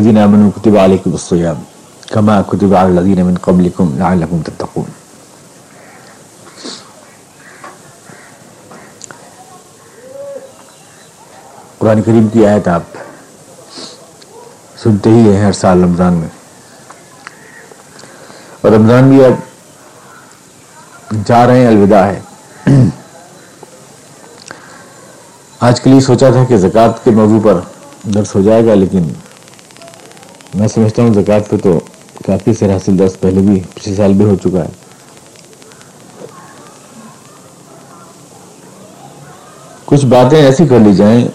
الذين آمنوا كتب عليكم الصيام كما كتب على الذين من قبلكم لعلكم تتقون. قرآن کریم کی آیت آپ سنتے ہی ہیں ہر سال رمضان میں. اور رمضان بھی اب جا رہے ہیں، الوداع ہے. آج کے لیے سوچا تھا کہ زکوٰۃ کے موضوع پر درس ہو جائے گا، لیکن میں سمجھتا ہوں زکوٰۃ پہ تو کافی سر حاصل درس پہلے بھی پچھلے سال بھی ہو چکا ہے۔ کچھ باتیں ایسی کر لی جائیں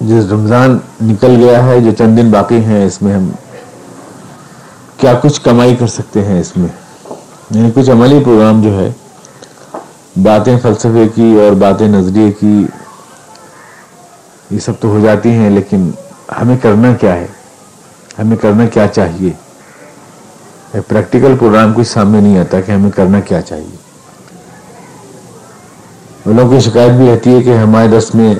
جس رمضان نکل گیا ہے، جو چند دن باقی ہیں اس میں ہم کیا کچھ کمائی کر سکتے ہیں اس میں؟ یعنی کچھ عملی پروگرام جو ہے، باتیں فلسفے کی اور باتیں نظریے کی، یہ سب تو ہو جاتی ہیں، لیکن ہمیں کرنا کیا ہے؟ ہمیں کرنا کیا چاہیے؟ پریکٹیکل پروگرام کچھ سامنے نہیں آتا کہ ہمیں کرنا کیا چاہیے۔ ان لوگوں کی شکایت بھی رہتی ہے کہ ہمارے دس میں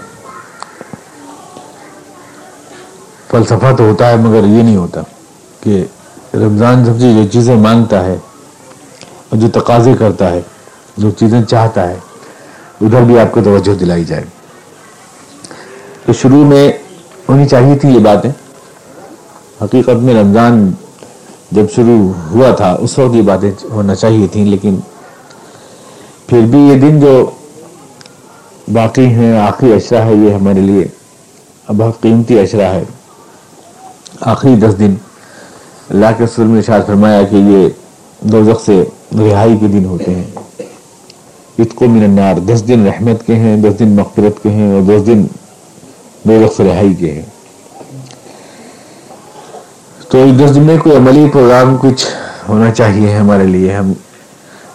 فلسفہ تو ہوتا ہے مگر یہ نہیں ہوتا کہ رمضان سب سے جو چیزیں مانگتا ہے اور جو تقاضے کرتا ہے، جو چیزیں چاہتا ہے، ادھر بھی آپ کو توجہ دلائی جائے۔ تو شروع میں ہونی چاہیے تھی یہ باتیں۔ حقیقت میں رمضان جب شروع ہوا تھا، اس وقت یہ باتیں ہونا چاہیے تھیں، لیکن پھر بھی یہ دن جو باقی ہیں، آخری اشرا ہے، یہ ہمارے لیے بہت قیمتی اشرا ہے۔ آخری دس دن۔ اللہ کے سر میں اشار فرمایا کہ یہ دوزخ سے رہائی کے دن ہوتے ہیں۔ اتقو من النار۔ دس دن رحمت کے ہیں، دس دن مغفرت کے ہیں اور دس دن دوزخ سے رہائی کے ہیں۔ تو دس دن میں کوئی عملی پروگرام کچھ ہونا چاہیے ہمارے لیے۔ ہم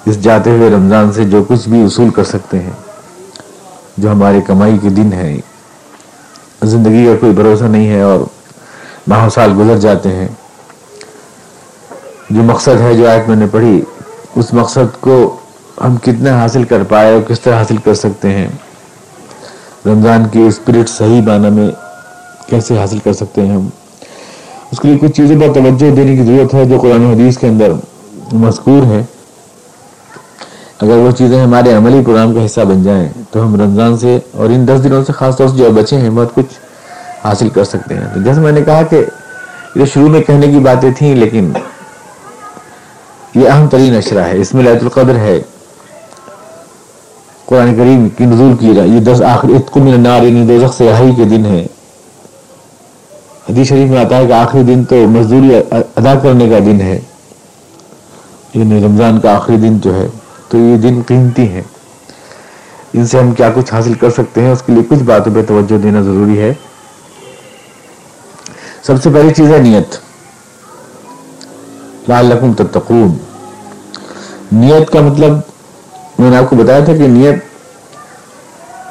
اس جاتے ہوئے رمضان سے جو کچھ بھی اصول کر سکتے ہیں، جو ہماری کمائی کے دن ہیں، زندگی کا کوئی بھروسہ نہیں ہے اور ماہ سال گزر جاتے ہیں۔ جو مقصد ہے، جو آیت میں نے پڑھی، اس مقصد کو ہم کتنے حاصل کر پائے اور کس طرح حاصل کر سکتے ہیں۔ رمضان کی اسپرٹ صحیح معنی میں کیسے حاصل کر سکتے ہیں ہم؟ اس کے لیے کچھ چیزوں پر توجہ دینے کی ضرورت ہے جو قرآن حدیث کے اندر مذکور ہے اگر وہ چیزیں ہمارے عملی پروگرام کا حصہ بن جائیں تو ہم رمضان سے اور ان دس دنوں سے خاص طور سے جو بچے ہیں، بہت کچھ حاصل کر سکتے ہیں۔ تو جیسے میں نے کہا کہ یہ شروع میں کہنے کی باتیں تھیں، لیکن یہ اہم ترین اشرا ہے۔ اس میں لیت القدر ہے۔ قرآن کریم کی نزول کی رہا یہ دس آخر اتقم النار یعنی دوزخ سے رہائی کے دن ہے۔ حدیث شریف میں آتا ہے کہ آخری دن تو مزدوری ادا کرنے کا دن ہے۔ یعنی رمضان کا آخری دن جو ہے، تو یہ دن قیمتی ہیں۔ ان سے ہم کیا کچھ حاصل کر سکتے ہیں؟ اس کے لیے کچھ باتوں پہ توجہ دینا ضروری ہے۔ سب سے پہلی چیز ہے نیت۔ لعلکم تتقون۔ نیت کا مطلب میں نے آپ کو بتایا تھا کہ نیت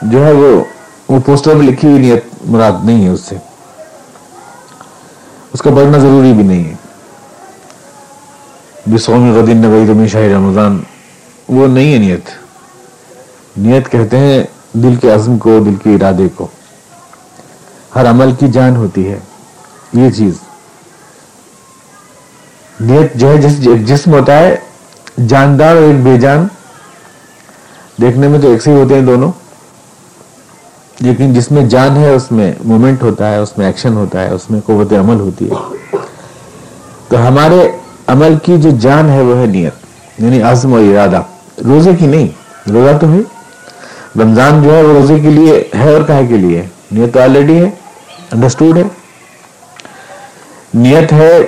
جو ہے وہ وہ پوسٹر میں لکھی ہوئی نیت مراد نہیں ہے اس سے۔ اس کا پڑھنا ضروری بھی نہیں ہے۔ بسوم غدین نبی رمی شاہ رمضان، وہ نہیں ہے نیت۔ نیت کہتے ہیں دل کے عزم کو، دل کے ارادے کو۔ ہر عمل کی جان ہوتی ہے۔ یہ چیز۔ نیت جو ہے جس جسم ہوتا ہے، جاندار اور ایک بے جان۔ دیکھنے میں تو ایک سے ہی ہوتے ہیں دونوں۔ لیکن جس میں جان ہے، اس میں مومنٹ ہوتا ہے، اس میں ایکشن ہوتا ہے، اس میں قوت عمل ہوتی ہے۔ تو ہمارے عمل کی جو جان ہے، وہ ہے نیت یعنی عزم اور ارادہ۔ روزے کی نہیں، روزہ تو ہے۔ رمضان جو ہے، وہ روزے کے لیے ہے اور کہے کے لیے نیت تو آلریڈی ہے انڈرسٹوڈ ہے۔ نیت ہے،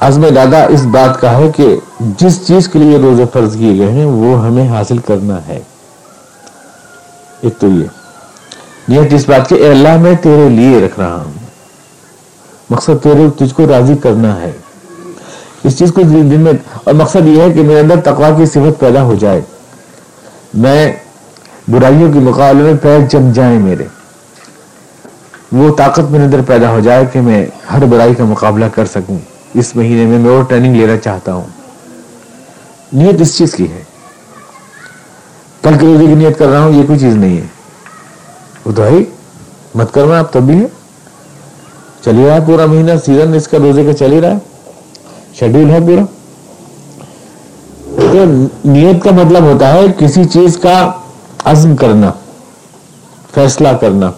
عزم ارادہ اس بات کا ہے کہ جس چیز کے لیے روزے فرض کیے گئے ہیں، وہ ہمیں حاصل کرنا ہے۔ ایک تو یہ۔ نیت اس بات کے اے اللہ میں تیرے لیے رکھ رہا ہوں۔ مقصد تیرے تجھ کو راضی کرنا ہے۔ اس چیز کو دن میں اور مقصد یہ ہے کہ میرے اندر تقوا کی صفت پیدا ہو جائے۔ میں برائیوں کے مقابلے میں پیر جم جائیں میرے۔ وہ طاقت میرے اندر پیدا ہو جائے کہ میں ہر برائی کا مقابلہ کر سکوں۔ اس مہینے میں میں اور ٹریننگ لینا چاہتا ہوں۔ نیت اس چیز کی ہے۔ کل کے روزے کی نیت کر رہا ہوں، یہ کوئی چیز نہیں ہے۔ وہ تو ہے مت کرنا، آپ تب بھی ہے چل ہی رہا ہے پورا مہینہ سیزن اس کا روزے کا چل ہی رہا ہے۔ شیڈیول ہے پورا۔ تو نیت کا مطلب ہوتا ہے کسی چیز کا عزم کرنا، فیصلہ کرنا۔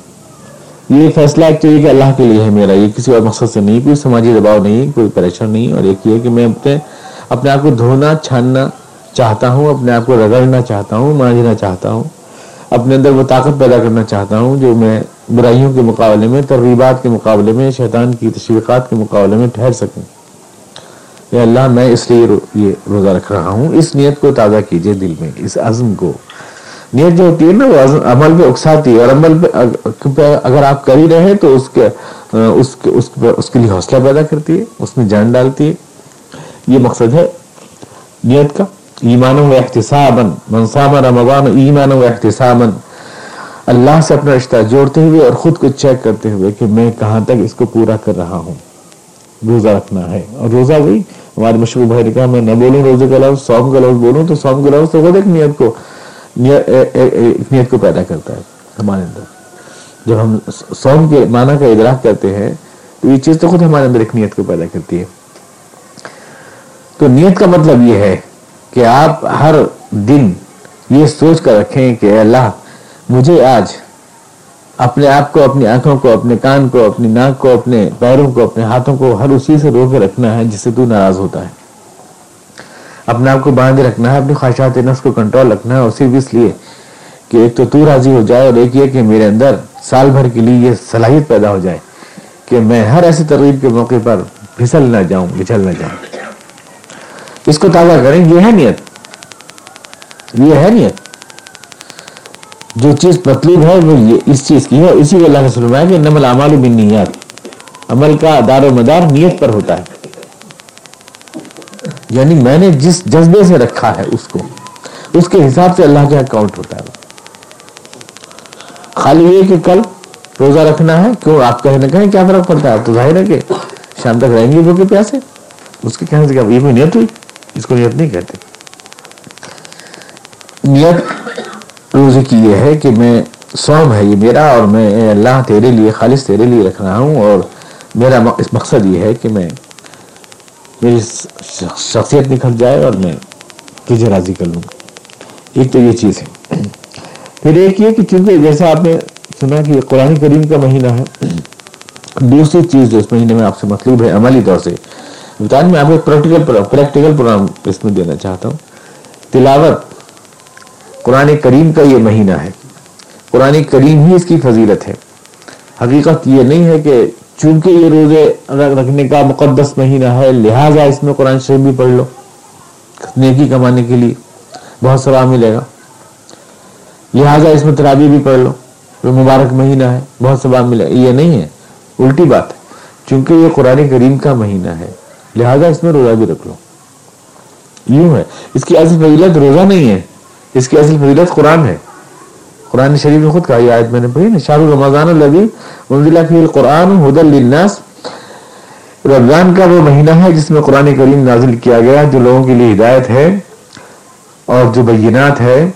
یہ فیصلہ ایکچولی کہ اللہ کے لیے ہے میرا، یہ کسی اور مقصد سے نہیں، کوئی سماجی دباؤ نہیں، کوئی پریشر نہیں۔ اور ایک یہ کہ میں اپنے اپنے آپ کو دھونا، چھاننا چاہتا ہوں، اپنے آپ کو رگڑنا چاہتا ہوں مانجنا چاہتا ہوں، اپنے اندر وہ طاقت پیدا کرنا چاہتا ہوں جو میں برائیوں کے مقابلے میں، ترغیبات کے مقابلے میں، شیطان کی تشویقات کے مقابلے میں ٹھہر سکوں۔ یا اللہ، میں اس لیے یہ روزہ رکھ رہا ہوں۔ اس نیت کو تازہ کیجیے دل میں، اس عزم کو۔ نیت جو ہوتی ہے نا، وہ عمل پہ اکساتی ہے اور عمل پہ اگر آپ کر ہی رہے تو اس کے اس کے، اس اس کے لیے حوصلہ پیدا کرتی ہے، اس میں جان ڈالتی ہے۔ یہ مقصد ہے نیت کا۔ ایمان و احتسابا، من صام رمضان ایمان و احتسابا۔ اللہ سے اپنا رشتہ جوڑتے ہوئے اور خود کو چیک کرتے ہوئے کہ میں کہاں تک اس کو پورا کر رہا ہوں۔ روزہ رکھنا ہے۔ اور روزہ وہی، ہمارے مشہور بھائی نے کہا، میں نہ بولوں روزے کا لفظ سوم کا لفظ بولوں تو سوم کا لفظ تو خود ایک نیت کو نیت کو پیدا کرتا ہے ہمارے اندر۔ جب ہم سوم کے معنی کا ادراک کرتے ہیں، تو یہ چیز تو خود ہمارے اندر ایک نیت کو پیدا کرتی ہے۔ تو نیت کا مطلب یہ ہے کہ آپ ہر دن یہ سوچ کر رکھیں کہ اللہ، مجھے آج اپنے آپ کو، اپنی آنکھوں کو، اپنے کان کو، اپنی ناک کو، اپنے پیروں کو، اپنے ہاتھوں کو ہر اسی سے رو کے رکھنا ہے جس سے تو ناراض ہوتا ہے۔ اپنے آپ کو باندھ رکھنا ہے، اپنی خواہشات نفس کو کنٹرول رکھنا ہے اور صرف اس لیے کہ ایک تو تو راضی ہو جائے اور ایک یہ کہ میرے اندر سال بھر کے لیے یہ صلاحیت پیدا ہو جائے کہ میں ہر ایسی ترغیب کے موقع پر پھسل نہ جاؤں، بچھل نہ جاؤں۔ اس کو تازہ کریں یہ ہے نیت۔ یہ ہے نیت۔ جو چیز مطلوب ہے، وہ یہ اس چیز کی ہے۔ اسی کو اللہ نے فرمایا کہ نمل اعمال بن نیت عمل کا دار و مدار نیت پر ہوتا ہے۔ یعنی میں نے جس جذبے سے رکھا ہے اس کو، اس کے حساب سے اللہ کے اکاؤنٹ ہوتا ہے۔ خالی یہ کہ کل روزہ رکھنا ہے، کیوں آپ کہیں نہ کہیں کیا فرق پڑتا ہے؟ آپ تو ظاہر ہے کہ شام تک رہیں گے بھوکے پیاسے۔ اس کے کہنے سے کیا؟ یہ کوئی نیت ہوئی؟ اس کو نیت نہیں کہتے۔ نیت روزے کی یہ ہے کہ میں سوم ہے یہ میرا اور میں اللہ تیرے لیے، خالص تیرے لیے رکھ رہا ہوں اور میرا مقصد یہ ہے کہ میں میری شخصیت نکل جائے اور میں تجھے راضی کر لوں۔ ایک تو یہ چیز ہے۔ پھر ایک یہ کہ چونکہ جیسا آپ نے سنا کہ قرآن کریم کا مہینہ ہے، دوسری چیز جو اس مہینے میں آپ سے مطلوب ہے عملی طور سے میں آپ کو پریکٹیکل پریکٹیکل پروگرام اس میں دینا چاہتا ہوں۔ تلاوت، قرآن کریم کا یہ مہینہ ہے۔ قرآن کریم ہی اس کی فضیلت ہے۔ حقیقت یہ نہیں ہے کہ چونکہ یہ روزے رکھنے کا مقدس مہینہ ہے، لہٰذا اس میں قرآن شریف بھی پڑھ لو۔ نیکی کمانے کے لیے بہت ثواب ملے گا۔ لہٰذا اس میں ترابی بھی پڑھ لو۔ جو مبارک مہینہ ہے، بہت ثواب ملے گا۔ یہ نہیں ہے، الٹی بات ہے۔ چونکہ یہ قرآن کریم کا مہینہ ہے۔ لہٰذا اس میں روزہ بھی رکھ لو۔ یوں ہے۔ اس کی اصل فضیلت روزہ نہیں ہے۔ اس کی اصل فضیلت قرآن ہے۔ قرآن شریف میں خود کہا، یہ آیت میں نے پڑھی نا شاہ رمضان الذی انزل فی القرآن هدى للناس۔ رمضان کا وہ مہینہ ہے جس میں قرآن کریم نازل کیا گیا، جو لوگوں کے لیے ہدایت ہے اور جو بینات ہے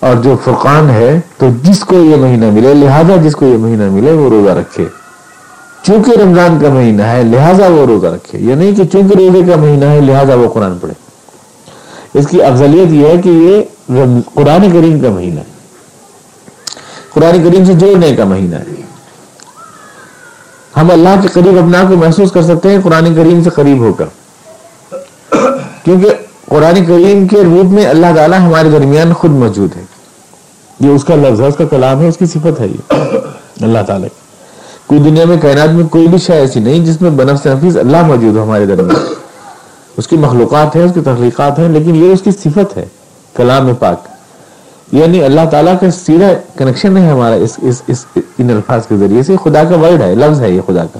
اور جو فرقان ہے۔ تو جس کو یہ مہینہ ملے، لہذا جس کو یہ مہینہ ملے، وہ روزہ رکھے۔ چونکہ رمضان کا مہینہ ہے، لہٰذا وہ روزہ رکھے۔ یہ نہیں کہ چونکہ روزے کا مہینہ ہے، لہٰذا وہ قرآن پڑھے۔ اس کی افضلیت یہ ہے کہ یہ قرآن کریم کا مہینہ ہے۔ قرآن کریم سے جوڑنے کا مہینہ ہے۔ ہم اللہ کے قریب اپنا کو محسوس کر سکتے ہیں، قرآن کریم سے قریب ہو کر۔ کیونکہ قرآن کریم کے روپ میں اللہ تعالیٰ ہمارے درمیان خود موجود ہے۔ یہ اس کا لفظ ہے، اس کا کلام ہے، اس کی صفت ہے یہ۔ اللہ تعالیٰ۔ کوئی دنیا میں کائنات میں کوئی بھی شے ایسی نہیں جس میں بنفس نفیس اللہ موجود ہو ہمارے درمیان۔ اس کی مخلوقات ہیں، اس کی تخلیقات ہیں، لیکن یہ اس کی صفت ہے، کلام پاک۔ یعنی اللہ تعالیٰ کا سیدھا کنیکشن ہے ہمارا اس اس اس، ان الفاظ کے ذریعے سے۔ خدا کا ورڈ ہے، لفظ ہے یہ خدا کا۔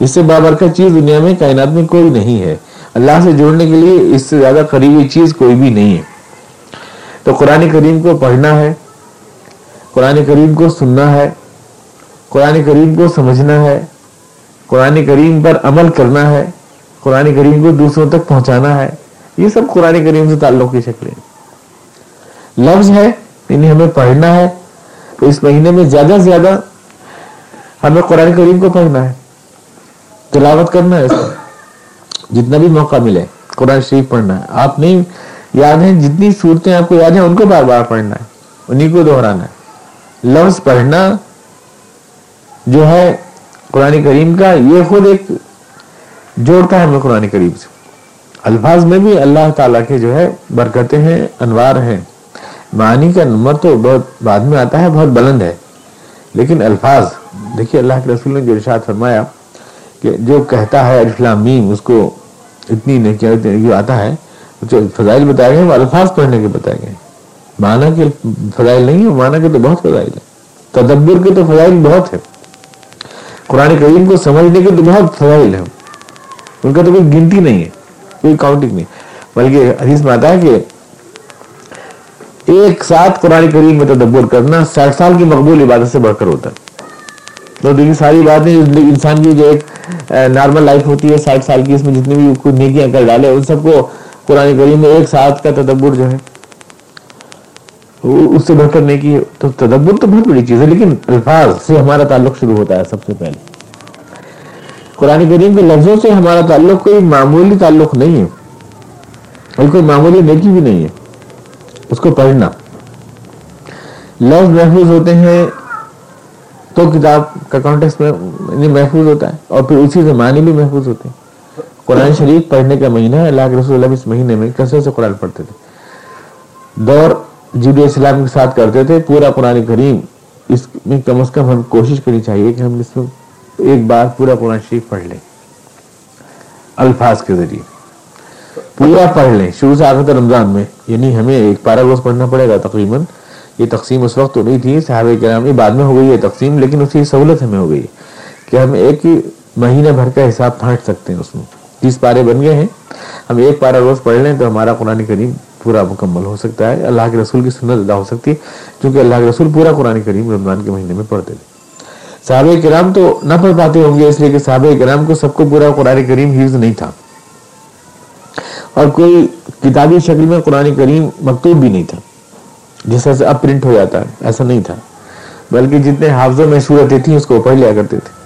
اس سے بابرکت چیز دنیا میں کائنات میں کوئی نہیں ہے۔ اللہ سے جوڑنے کے لیے اس سے زیادہ قریبی چیز کوئی بھی نہیں ہے۔ تو قرآن کریم کو پڑھنا ہے، قرآن کریم کو سننا ہے۔ قرآن کریم کو سمجھنا ہے، قرآن کریم پر عمل کرنا ہے، قرآن کریم کو دوسروں تک پہنچانا ہے۔ یہ سب قرآن کریم سے تعلق کی شکلیں۔ لفظ ہے یعنی ہمیں پڑھنا ہے۔ تو اس مہینے میں زیادہ سے زیادہ ہمیں قرآن کریم کو پڑھنا ہے۔ تلاوت کرنا ہے جتنا بھی موقع ملے، قرآن شریف پڑھنا ہے۔ آپ نہیں یاد ہیں، جتنی صورتیں آپ کو یاد ہیں، ان کو بار بار پڑھنا ہے۔ انہیں کو دہرانا ہے۔ لفظ پڑھنا جو ہے قرآن کریم کا، یہ خود ایک جوڑتا ہے ہمیں قرآن کریم سے۔ الفاظ میں بھی اللہ تعالیٰ کے جو ہے برکتیں ہیں، انوار ہیں۔ معنی کا نمبر تو بہت بعد میں آتا ہے، بہت بلند ہے۔ لیکن الفاظ، دیکھیے اللہ کے رسول نے جو ارشاد فرمایا کہ جو کہتا ہے میم، اس کو اتنی نہیں آتا ہے، جو فضائل بتائے گئے، وہ الفاظ پڑھنے کے بتائے گئے۔ معنی کے فضائل نہیں ہے معنی کے تو بہت فضائل ہے تدبر کے تو فضائل بہت ہے قرآن کریم کو سمجھنے کے تو بہت فضائل ہیں۔ ان کا تو کوئی گنتی نہیں ہے، کوئی کاؤنٹنگ نہیں۔ بلکہ حدیث میں آتا ہے کہ ایک ساتھ قرآن کریم میں تدبر کرنا ساٹھ سال کی مقبول عبادت سے بڑھ کر ہوتا ہے۔ تو دیکھیے، ساری باتیں انسان کی جو ایک نارمل لائف ہوتی ہے ساٹھ سال کی، اس میں جتنی بھی کچھ نیکیاں کر ڈالے، ان سب کو قرآن کریم میں ایک ساتھ کا تدبر جو ہے اس سے بڑھ کر نیکی ہے تو تدبر تو بہت بڑی چیز ہے، لیکن الفاظ سے ہمارا تعلق شروع ہوتا ہے سب سے پہلے۔ قرآن کریم کے لفظوں سے ہمارا تعلق کوئی معمولی تعلق نہیں ہے۔ اور کوئی معمولی نیکی بھی نہیں ہے۔ اس کو پڑھنا۔ لفظ محفوظ ہوتے ہیں تو کتاب کا کانٹیکس میں یعنی محفوظ ہوتا ہے، اور پھر اسی سے معنی بھی محفوظ ہوتے ہیں۔ قرآن شریف پڑھنے کا مہینہ ہے، اللہ کے رسول اللہ اس مہینے میں کثرت سے قرآن پڑھتے تھے۔ دور جی جب اسلام کے ساتھ کرتے تھے، پورا قرآن کریم اس میں کم از کم ہم کوشش کرنی چاہیے کہ ہم اس میں ایک بار پورا قرآن شریف پڑھ لیں۔ الفاظ کے ذریعے۔ پورا پڑھ لیں۔ شروع سے آخر رمضان میں یعنی ہمیں ایک پارا روز پڑھنا پڑے گا تقریباً۔ یہ تقسیم اس وقت تو نہیں تھی، صحابہ کرام یہ بعد میں ہو گئی ہے تقسیم، لیکن اس کی سہولت ہمیں ہو گئی ہے کہ ہم ایک ہی مہینہ بھر کا حساب پھانٹ سکتے ہیں اس میں۔ تیس پارے بن گئے ہیں۔ ہم ایک پارا روز پڑھ لیں تو ہمارا قرآن کریم پورا مکمل ہو سکتا ہے۔ اللہ کے رسول کی سنت ادا ہو سکتی ہے، کیونکہ اللہ کے رسول پورا قرآن کریم رمضان کے مہینے میں پڑھتے تھے۔ صحابہ کرام تو نہ پڑھ پاتے ہوں گے، اس لیے کہ صحابہ کرام کو سب کو پورا قرآن کریم حفظ نہیں تھا۔ اور کوئی کتابی شکل میں قرآن کریم مکتوب بھی نہیں تھا، جس طرح سے اب پرنٹ ہو جاتا ہے، ایسا نہیں تھا۔ بلکہ جتنے حافظوں میں صورتیں تھیں، اس کو پڑھ لیا کرتے تھے۔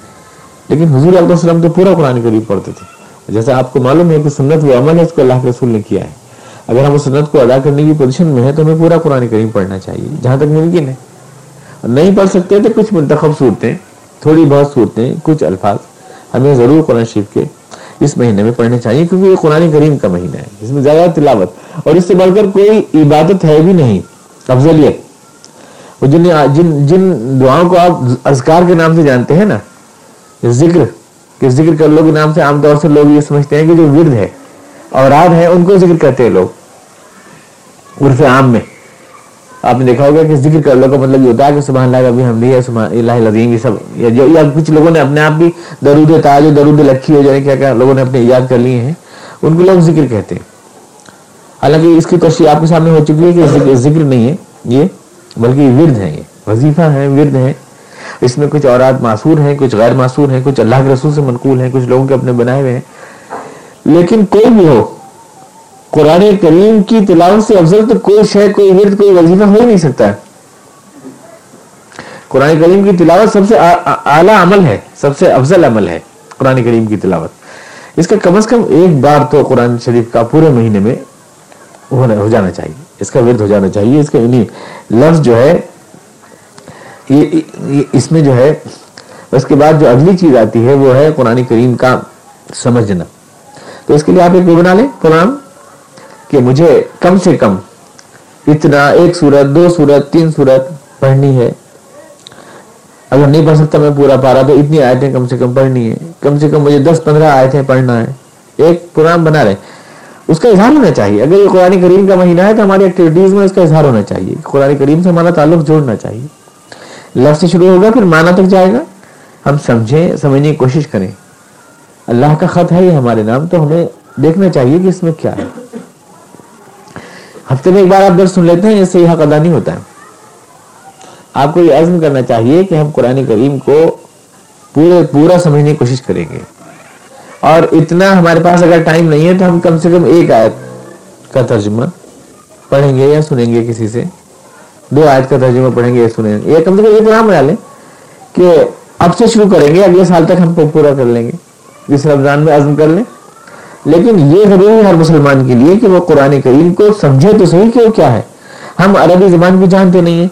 لیکن حضور علیہ وسلم تو پورا قرآن کریم پڑھتے تھے۔ جیسا آپ کو معلوم ہے کہ سنت وہ عمل ہے، اس کو اللہ کے رسول نے کیا ہے۔ اگر ہم اس سنت کو ادا کرنے کی پوزیشن میں ہے تو ہمیں پورا قرآن کریم پڑھنا چاہیے۔ جہاں تک ممکن ہے۔ نہیں پڑھ سکتے تو کچھ منتخب صورتیں، تھوڑی بہت صورتیں، کچھ الفاظ ہمیں ضرور قرآن شریف کے اس مہینے میں پڑھنے چاہیے، کیونکہ یہ قرآن کریم کا مہینہ ہے۔ اس میں زیادہ تلاوت اور اس سے بڑھ کر کوئی عبادت ہے بھی نہیں، افضلیت۔ جن جن جن دعاؤں کو آپ اذکار کے نام سے جانتے ہیں نا، ذکر، کہ ذکر کر لو کے نام سے عام طور سے لوگ یہ سمجھتے ہیں کہ جو ورد ہے۔ اوراد ہے ان کو ذکر کہتے ہیں لوگ۔ عرف عام میں۔ آپ نے دیکھا ہوگا کہ ذکر کر لو کا مطلب یہ ہوتا ہے کہ سبحان اللہ کا بھی ہم ہے سبحان اللہ العظیم یہ سب۔ یا جو یا کچھ لوگوں نے اپنے آپ بھی درود تاج درود لکھی ہو جائے، کیا کیا لوگوں نے اپنے یاد کر لیے ہیں، ان کو لوگ ذکر کہتے ہیں۔ حالانکہ اس کی تشریح آپ کے سامنے ہو چکی ہے کہ ذکر نہیں ہے یہ، بلکہ ورد ہے یہ۔ وظیفہ ہے ورد ہے اس میں کچھ اورات معصور ہیں، کچھ غیر معصور ہیں، کچھ اللہ کے رسول سے منقول ہیں، کچھ لوگوں کے اپنے بنائے ہوئے ہیں۔ لیکن کوئی بھی ہو، قرآن کریم کی تلاوت سے افضل تو کوئی شے، کوئی ورد، کوئی وظیفہ ہو ہی نہیں سکتا ہے۔ قرآن کریم کی تلاوت سب سے اعلیٰ عمل ہے، سب سے افضل عمل ہے قرآن کریم کی تلاوت۔ اس کا کم از کم ایک بار تو قرآن شریف کا پورے مہینے میں ہو جانا چاہیے۔ اس کا ورد ہو جانا چاہیے۔ اس کا یعنی لفظ جو ہے یہ اس میں جو ہے، اس کے بعد جو اگلی چیز آتی ہے، وہ ہے قرآن کریم کا سمجھنا۔ تو اس کے لیے آپ ایک بنا لیں، قرآن، کہ مجھے کم سے کم اتنا ایک سورت، دو سورت، تین سورت پڑھنی ہے۔ اگر نہیں پڑھ سکتا میں پورا پا رہا تو اتنی آیتیں کم سے کم پڑھنی ہے کم سے کم مجھے دس، پندرہ آیتیں پڑھنا ہے۔ ایک قرآن بنا رہے اس کا اظہار ہونا چاہیے۔ اگر یہ قرآن کریم کا مہینہ ہے تو ہماری ایکٹیویٹیز میں اس کا اظہار ہونا چاہیے۔ قرآن کریم سے ہمارا تعلق جوڑنا چاہیے۔ لفظ سے شروع ہوگا، پھر معنی تک جائے گا۔ ہم سمجھیں، سمجھنے کی کوشش کریں۔ اللہ کا خط ہے یہ ہمارے نام، تو ہمیں دیکھنا چاہیے کہ اس میں کیا ہے۔ ہفتے میں ایک بار آپ درس سن لیتے ہیں اس سے یہ حق ادا نہیں ہوتا ہے۔ آپ کو یہ عزم کرنا چاہیے کہ ہم قرآن کریم کو پورے، پورا سمجھنے کی کوشش کریں گے۔ اور اتنا ہمارے پاس اگر ٹائم نہیں ہے، تو ہم کم سے کم ایک آیت کا ترجمہ پڑھیں گے یا سنیں گے کسی سے۔ دو آیت کا ترجمہ پڑھیں گے یا سنیں گے۔ یہ کم سے کم یہ پروگرام بنا لیں کہ اب سے شروع کریں گے، اگلے سال تک ہم پورا کر لیں گے۔ اس رمضان میں عزم کر لیں۔ لیکن یہ ضروری ہے ہر مسلمان کے لیے کہ وہ قرآن کریم کو سمجھے تو صحیح کہ وہ کیا ہے۔ ہم عربی زبان بھی جانتے نہیں ہیں۔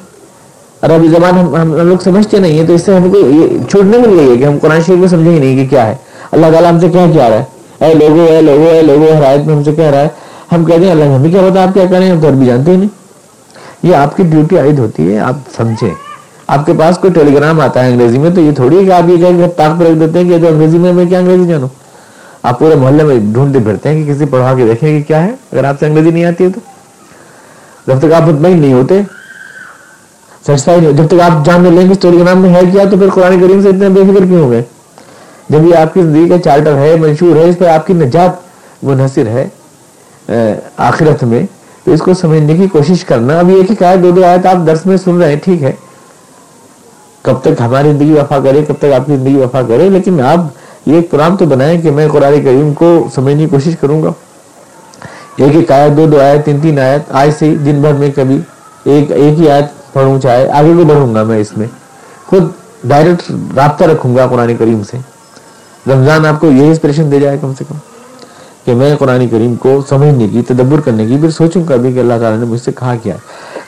عربی زبان ہم ہم لوگ سمجھتے نہیں ہیں، تو اس سے ہم کو یہ چھوٹ نہیں مل گئی ہے کہ ہم قرآن شریف کو سمجھیں ہی نہیں کہ کیا ہے۔ اللہ تعالیٰ ہم سے کیا کیا رہا ہے۔ اے لوگو اے لوگو اے لوگو، ہر آیت میں ہم سے کہہ رہا ہے۔ ہم کہتے ہیں، اللہ ہمیں کیا پتا آپ کیا کریں؟ ہم تو عربی جانتے ہی نہیں۔ یہ آپ کی ڈیوٹی عائد ہوتی ہے، آپ سمجھیں۔ آپ کے پاس کوئی ٹیلی گرام آتا ہے انگریزی میں تو یہ تھوڑی ہے کہ آپ یہ کہیں تاک پر رکھ دیتے ہیں کہ تو انگریزی میں میں کیا انگریزی جانوں؟ آپ پورے محلے میں ڈھونڈتے پھرتے ہیں کہ کسی پڑھا کے دیکھیں کہ کیا ہے، اگر آپ سے انگریزی نہیں آتی ہے تو۔ جب تک آپ مطمئن نہیں ہوتے نہیں جب تک آپ جان لیں گے ٹیلی گرام میں ہے کیا، تو پھر قرآن کریم سے اتنے بے فکر کیوں ہو گئے؟ جب یہ آپ کی زندگی کا چارٹر ہے، منشور ہے، اس پہ آپ کی نجات منحصر ہے آخرت میں، تو اس کو سمجھنے کی کوشش کرنا۔ اب یہ کہ دو دو آیت آپ درس میں سن رہے ہیں، ٹھیک ہے۔ کب تک ہماری زندگی وفا کرے، کب تک آپ کی زندگی وفا کرے، لیکن آپ یہ ایک پرام تو بنائیں کہ میں قرآن کریم کو سمجھنے کی کوشش کروں گا۔ ایک ایک آیت، دو دو آیت، تین تین آیت، آج سے دن بھر میں کبھی ایک ایک ہی آیت پڑھوں چاہے، آگے کو بڑھوں گا میں اس میں۔ خود ڈائریکٹ رابطہ رکھوں گا قرآن کریم سے۔ رمضان آپ کو یہی انسپریشن دے جائے کم سے کم کہ میں قرآن کریم کو سمجھنے کی، تدبر کرنے کی، پھر سوچوں گا بھی کہ اللہ تعالیٰ نے مجھ سے کہا کیا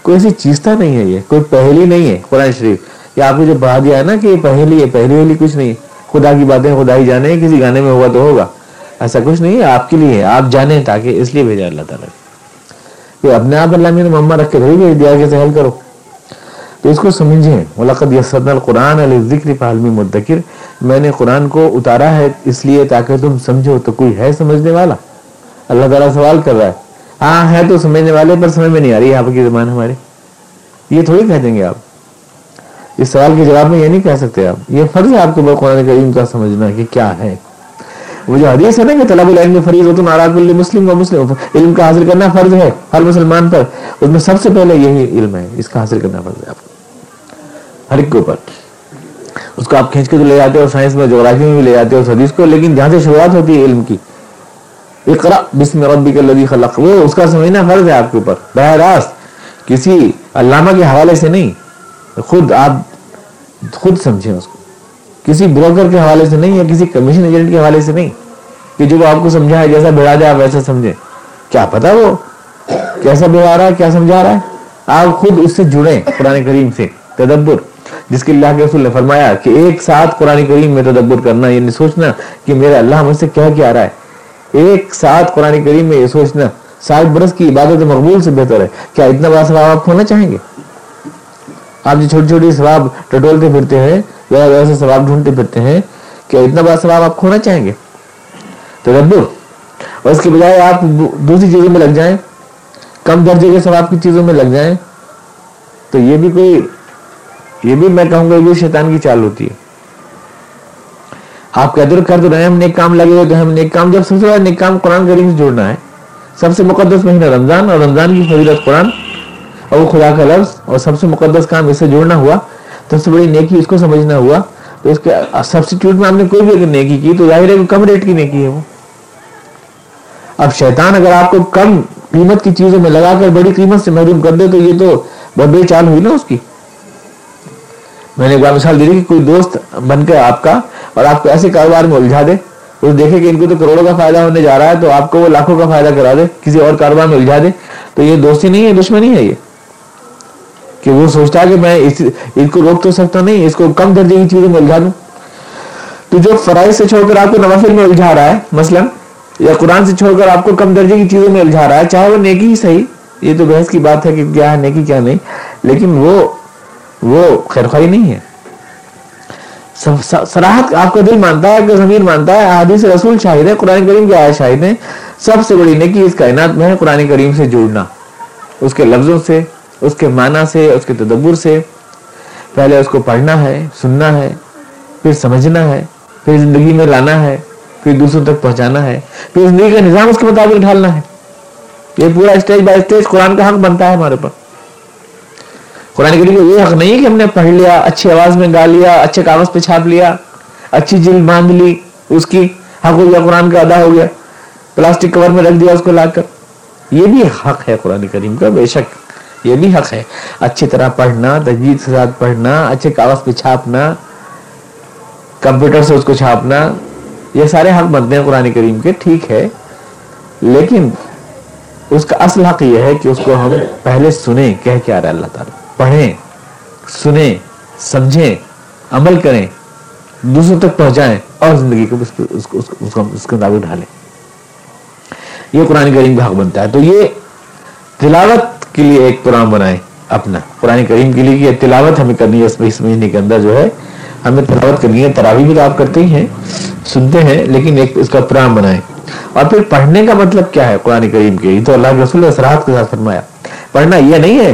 کوئی ایسی چیزتا نہیں ہے یہ، کوئی پہلی نہیں ہے قرآن شریف۔ کہ آپ کو جو پڑھا دیا ہے نا کہ یہ پہلی ہے پہلی والی کچھ نہیں۔ خدا کی باتیں خدا ہی جانے، کسی گانے میں ہوا تو ہوگا۔ ایسا کچھ نہیں ہے آپ کے لیے ہے، آپ جانیں تاکہ اس لیے بھیجا اللہ تعالیٰ کہ اپنے آپ اللہ میں نے مما رکھ کے تھوڑی بھیج دیا کہ سہل کرو۔ تو اس کو سمجھیں۔ ملاقت یسد القرآن علی ذکر پالمی مدکر میں نے قرآن کو اتارا ہے اس لیے تاکہ تم سمجھو، تو کوئی ہے سمجھنے والا؟ اللہ تعالیٰ سوال کر رہا ہے۔ ہاں ہے تو سمجھنے والے، پر سمجھ میں نہیں آ رہی آپ کی زبان ہماری۔ یہ تھوڑی کہہ دیں گے آپ۔ اس سوال کے جواب میں یہ نہیں کہہ سکتے آپ، یہ فرض ہے آپ کو قرآن کریم کا سمجھنا کہ کیا ہے۔ وہ جو حدیث ہے نا کہ طلب العلم فریض ہو تو ناراض مسلم و مسلم، علم کا حاصل کرنا فرض ہے ہر مسلمان پر، اس میں سب سے پہلے یہی علم ہے، اس کا حاصل کرنا فرض ہے آپ کو۔ ہر ایک کے اوپر۔ اس کو آپ کھینچ کے تو لے جاتے ہو، سائنس میں، جغرافی میں بھی لے جاتے ہو حدیث کو، لیکن جہاں سے شروعات ہوتی ہے علم کی۔ اقرا بسم ربک الذی خلق۔ وہ اس کا سمجھنا فرض ہے آپ کے اوپر، براہ راست، کسی علامہ کے حوالے سے نہیں۔ خود آپ خود سمجھیں اس کو۔ کسی بروکر کے حوالے سے نہیں یا کسی کمیشن ایجنٹ کے حوالے سے نہیں۔ کہ جو آپ کو سمجھا ہے جیسا بڑھا جائے آپ ویسا سمجھیں۔ کیا پتا وہ کیسا بڑھا رہا ہے، کیا سمجھا رہا ہے؟ آپ خود اس سے جڑیں قرآن کریم سے۔ تدبر۔ جس کے اللہ کے رسول نے فرمایا کہ ایک ساتھ قرآن کریم میں تدبر کرنا یعنی سوچنا کہ میرا اللہ مجھ سے کیا کیا رہا ہے۔ ایک ساتھ قرآن کریم میں یہ سوچنا سات برس کی عبادت مقبول سے بہتر ہے۔ کیا اتنا بڑا ثواب آپ کھونا چاہیں گے؟ آپ جو چھوٹی چھوٹی ثواب ٹٹولتے پھرتے ہیں ویسے ویسے ثواب ڈھونڈتے پھرتے ہیں، کیا اتنا بڑا ثواب آپ کھونا چاہیں گے؟ تدبر اور اس کے بجائے آپ دوسری چیزوں میں لگ جائیں، کم درجے کے ثواب کی چیزوں میں لگ جائیں۔ تو یہ بھی کوئی یہ بھی میں کہوں گا، یہ شیطان کی چال ہوتی ہے۔ آپ کہتے کر تو رہے ہم نیک کام لگے ہوئے تو ہم نیک کام، جب سب سے بڑا نیک کام قرآن کریم سے جوڑنا ہے، سب سے مقدس مہینہ رمضان، اور رمضان کی فضیلت قرآن اور وہ خدا کا لفظ اور سب سے مقدس کام اس سے جوڑنا ہوا تو سب سے بڑی نیکی اس کو سمجھنا ہوا۔ تو اس کے سبسٹیٹیوٹ میں آپ نے کوئی بھی اگر نیکی کی تو ظاہر ہے کہ کم ریٹ کی نیکی ہے وہ۔ اب شیطان اگر آپ کو کم قیمت کی چیزوں میں لگا کر بڑی قیمت سے محروم کر دے تو یہ تو بہت بڑی چال ہوئی نا اس کی۔ میں نے ایک بار مثال دی کہ کوئی دوست بن کے آپ کا اور آپ کو ایسے کاروبار میں الجھا دے، وہ دیکھے کہ ان کو تو کروڑوں کا فائدہ ہونے جا رہا ہے تو آپ کو وہ لاکھوں کا فائدہ کرا دے، کسی اور کاروبار میں الجھا دے۔ تو یہ دوستی نہیں ہے، دشمنی ہے یہ۔ کہ وہ سوچتا ہے کہ میں اس کو روک تو سکتا نہیں، اس کو کم درجے کی چیزوں میں الجھا دوں تو جو فرائض سے چھوڑ کر آپ کو نوافل میں الجھا رہا ہے، مثلا، یا قرآن سے چھوڑ کر آپ کو کم درجے کی چیزوں میں الجھا رہا ہے، چاہے وہ نیکی ہی صحیح، یہ تو بحث کی بات ہے کہ کیا ہے نیکی، کیا نہیں، لیکن وہ وہ خیر خواہی نہیں ہے۔ سراحت آپ کا دل مانتا ہے کہ ضمیر مانتا ہے حدیث رسول شاہد ہے قرآن کریم کے آئے شاہد ہیں۔ سب سے بڑی نیکی اس کائنات میں ہے، قرآن کریم سے جوڑنا اس کے لفظوں سے اس کے معنی سے، اس کے تدبر سے۔ پہلے اس کو پڑھنا ہے، سننا ہے، پھر سمجھنا ہے، پھر زندگی میں لانا ہے، پھر دوسروں تک پہنچانا ہے۔ پھر زندگی کا نظام اس کے مطابق ڈھالنا ہے۔ یہ پورا اسٹیج بائی اسٹیج قرآن کا حق بنتا ہے ہمارے پر قرآن کریم کا یہ حق نہیں کہ ہم نے پڑھ لیا، اچھی آواز میں گا لیا، اچھے کاغذ پہ چھاپ لیا، اچھی جلد باندھ لی، اس کی حق ہو گیا، قرآن کا ادا ہو گیا، پلاسٹک کور میں رکھ دیا، اس کو لا کر۔ یہ بھی حق ہے قرآن کریم کا، بے شک۔ یہ بھی حق ہے۔ اچھی طرح پڑھنا، تجوید کے ساتھ پڑھنا، اچھے کاغذ پہ چھاپنا، کمپیوٹر سے اس کو چھاپنا، یہ سارے حق بنتے ہیں قرآن کریم کے، ٹھیک ہے۔ لیکن اس کا اصل حق یہ ہے کہ اس کو ہم پہلے سنیں، کہہ کے آ رہا ہے اللہ تعالیٰ۔ پڑھیں، سنیں، سمجھیں، عمل کریں، دوسروں تک پہنچائیں اور زندگی کو اس کے اندر ڈھالیں۔ یہ قرآن کریم کا حق بنتا ہے۔ تو یہ تلاوت کے لیے ایک قرآن بنائیں اپنا۔ قرآن کریم کے لیے یہ تلاوت ہمیں کرنی ہے، اس مہینے کے اندر جو ہے، ہمیں تلاوت کرنی ہے تراوی بھی تو آپ کرتے ہی ہیں، سنتے ہیں، لیکن ایک اس کا پرام بنائیں اور پھر پڑھنے کا مطلب کیا ہے قرآن کریم کے؟ یہ تو اللہ کے رسول سراحت کے ساتھ فرمایا۔ پڑھنا یہ نہیں ہے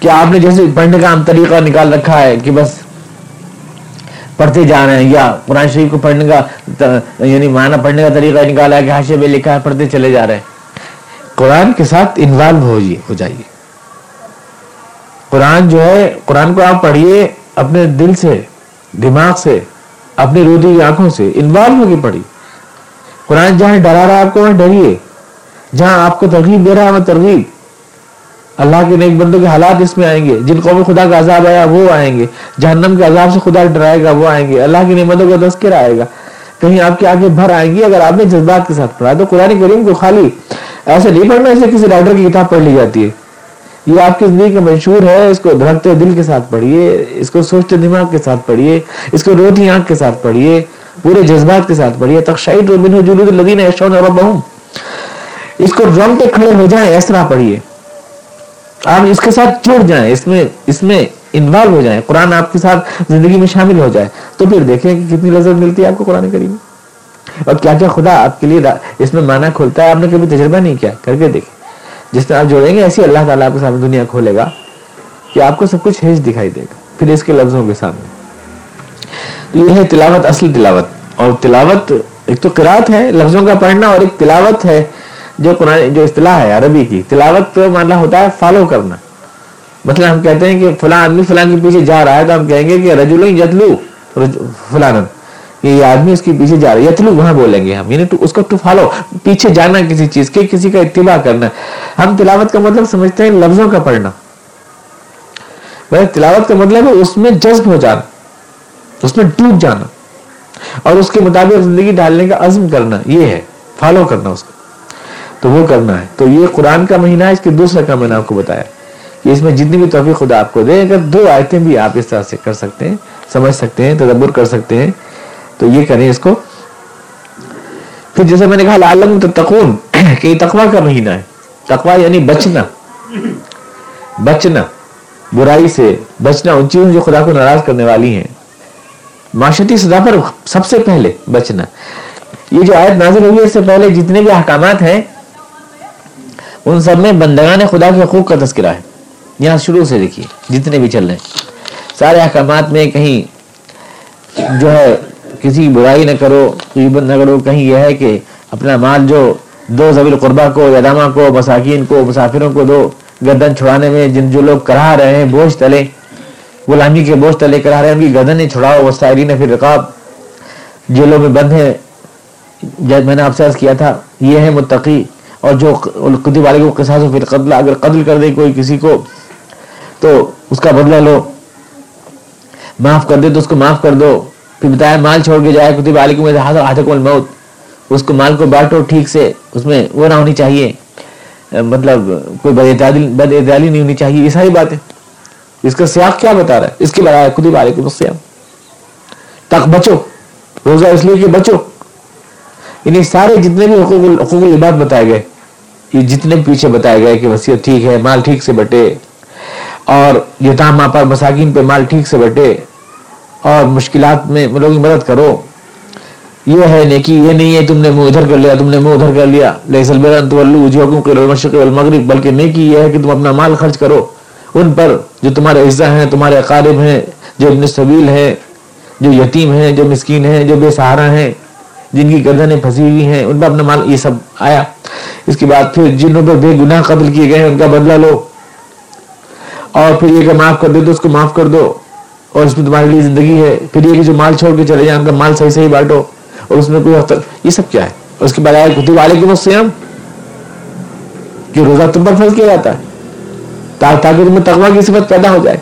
کہ آپ نے جیسے پڑھنے کا عام طریقہ نکال رکھا ہے کہ بس پڑھتے جا رہے ہیں، یا قرآن شریف کو پڑھنے کا یعنی معنی پڑھنے کا طریقہ نکالا ہے کہ حاشے میں لکھا ہے، پڑھتے چلے جا رہے ہیں۔ قرآن کے ساتھ انوالو جی- ہو جائیے۔ قرآن جو ہے، قرآن کو آپ پڑھیے اپنے دل سے، دماغ سے، اپنی رودی کی آنکھوں سے انوالو ہو کے پڑھی قرآن جہاں ڈرا رہا ہے، آپ کو وہاں ڈریے۔ جہاں آپ کو ترغیب دے رہا ہے، وہاں ترغیب۔ اللہ کے نیک بندوں کے حالات اس میں آئیں گے۔ جن قوم خدا کا عذاب آیا، وہ آئیں گے۔ جہنم کے عذاب سے خدا ڈرائے گا، وہ آئیں گے۔ اللہ کی نعمتوں کا تذکر آئے گا۔ کہیں آپ کے آگے بھر آئیں گی اگر آپ نے جذبات کے ساتھ پڑھا۔ تو قرآن کریم کو خالی ایسے نہیں پڑھنا ایسے کسی ڈاکٹر کی کتاب پڑھ لی جاتی ہے۔ یہ آپ کی زندگی کا مشہور ہے، اس کو دھڑکتے دل کے ساتھ پڑھیے، اس کو سوچتے دماغ کے ساتھ پڑھیے، اس کو روتی آنکھ کے ساتھ پڑھیے، پورے جذبات کے ساتھ پڑھیے۔ تخشائی الذین یشون ربہم۔ اس کو رنگ کھڑے ہو جائیں، اس طرح پڑھیے۔ آپ اس کے ساتھ جڑ جائیں، اس میں اس میں انوالو ہو جائیں۔ قرآن آپ کے ساتھ زندگی میں شامل ہو جائے۔ تو پھر دیکھیں کہ کتنی لذت ملتی ہے آپ کو قرآن کریم اور کیا کیا خدا آپ کے لیے اس میں معنی کھولتا ہے؟ آپ نے کبھی تجربہ نہیں کیا؟ کر کے دیکھیں جس طرح آپ جوڑیں گے، ایسی اللہ تعالیٰ آپ کے سامنے دنیا کھولے گا کہ آپ کو سب کچھ ہیج دکھائی دے گا، پھر اس کے لفظوں کے سامنے۔ تو یہ ہے تلاوت، اصل تلاوت۔ اور تلاوت ایک تو قرآت ہے، لفظوں کا پڑھنا، اور ایک تلاوت ہے جو قرآن جو اصطلاح ہے عربی کی۔ تلاوت تو ماننا ہوتا ہے فالو کرنا۔ مطلب ہم کہتے ہیں کہ فلاں آدمی فلاں کے پیچھے جا رہا ہے تو ہم کہیں گے کہ رجول یتلو فلاں یہ آدمی اس کے پیچھے جا رہا ہے یتلو وہاں بولیں گے ہم یعنی اس کو ٹو فالو پیچھے جانا کسی چیز کے، کسی کا اتباع کرنا۔ ہم تلاوت کا مطلب سمجھتے ہیں لفظوں کا پڑھنا۔ تلاوت کا مطلب ہے اس میں جذب ہو جانا، اس میں ڈوب جانا، اور اس کے مطابق زندگی ڈالنے کا عزم کرنا، یہ ہے فالو کرنا اس کو۔ تو وہ کرنا ہے۔ تو یہ قرآن کا مہینہ ہے، اس کے دوسرا کا میں نے آپ کو بتایا کہ اس میں جتنی بھی توفیق خدا آپ کو دے، اگر دو آیتیں بھی آپ اس طرح سے کر سکتے ہیں، سمجھ سکتے ہیں، تدبر کر سکتے ہیں تو یہ کریں اس کو۔ پھر جیسے میں نے کہا لعلم تتقون، کہ یہ تقوی کا مہینہ ہے۔ تقوی یعنی بچنا۔ بچنا، برائی سے بچنا، ان چیزوں جو خدا کو ناراض کرنے والی ہیں۔ معاشرتی سزا پر سب سے پہلے بچنا۔ یہ جو آیت نازل ہوئی اس سے پہلے جتنے بھی احکامات ہیں، ان سب میں بندگان خدا کے حقوق کا تذکرہ ہے۔ یہاں شروع سے دیکھیے، جتنے بھی چل رہے ہیں۔ سارے احکامات میں کہیں جو ہے کسی برائی نہ کرو نہ کرو، کہیں یہ ہے کہ اپنا مال جو دو زبیل قربہ کو یادامہ کو، مساکین کو، مسافروں کو دو گردن چھڑانے میں، جن جو لوگ کرا رہے ہیں، بوجھ تلے، غلامی کے بوجھ تلے کرا رہے ہیں، ان کی گردنیں چھڑاؤ وہ سائرین پھر رقاب جیلوں میں بند ہیں جب میں نے آپ سے عرض کیا تھا، یہ ہے متقی، اور جو قدی والے کو قصاص و پھر قتل اگر قتل کر دے کوئی کسی کو، تو اس کا بدلہ لو، معاف کر دے تو اس کو معاف کر دو پھر بتایا مال چھوڑ کے جائے، کتب علی کو حاضر آدھک الموت۔ اس کو مال کو بانٹو ٹھیک سے، اس میں وہ نہ ہونی چاہیے۔ مطلب کوئی بد اعتدالی نہیں ہونی چاہیے، یہ ساری باتیں۔ اس کا سیاق کیا بتا رہا ہے؟ اس کے بارے کتب علی کو سیاق تک بچو، روزہ اس لیے کہ بچو۔ یعنی سارے جتنے بھی حقوق حقوق العباد بتائے گئے، یہ جتنے پیچھے بتائے گئے کہ وسیعت ٹھیک ہے، مال ٹھیک سے بٹے۔ اور یتام پر مساکین پہ مال ٹھیک سے بٹے۔ اور مشکلات میں لوگوں کی مدد کرو۔ یہ ہے نیکی، یہ نہیں ہے تم نے منہ ادھر کر لیا، تم نے منہ ادھر کر لیا۔ لہسل بیرن المشرق والمغرب، بلکہ نیکی یہ ہے کہ تم اپنا مال خرچ کرو۔ ان پر جو تمہارے عزہ ہیں، تمہارے اقارب ہیں، جو ابن سبیل ہیں، جو یتیم ہیں، جو مسکین ہیں، جو بے سہارا ہیں، جن کی گردنیں پھنسی ہوئی ہیں، ان پر اپنا مال، یہ سب آیا۔ اس کے بعد پھر جنہوں پر بے گناہ قتل کیے گئے ہیں، ان کا بدلہ لو۔ اور پھر یہ کہ معاف کر دے تو اس کو معاف کر دو۔ اور اس میں تمہارے لیے زندگی ہے، پھر یہ کہ جو مال چھوڑ کے چلے جائیں، ان کا مال صحیح صحیح بانٹو اور اس میں کوئی وقت یہ سب کیا ہے؟ اس کے بعد آیا کتب والے کے مسیم کہ روزہ تم پر فرض کیا جاتا ہے تاکہ تمہیں تقوا کی صفت پیدا ہو جائے۔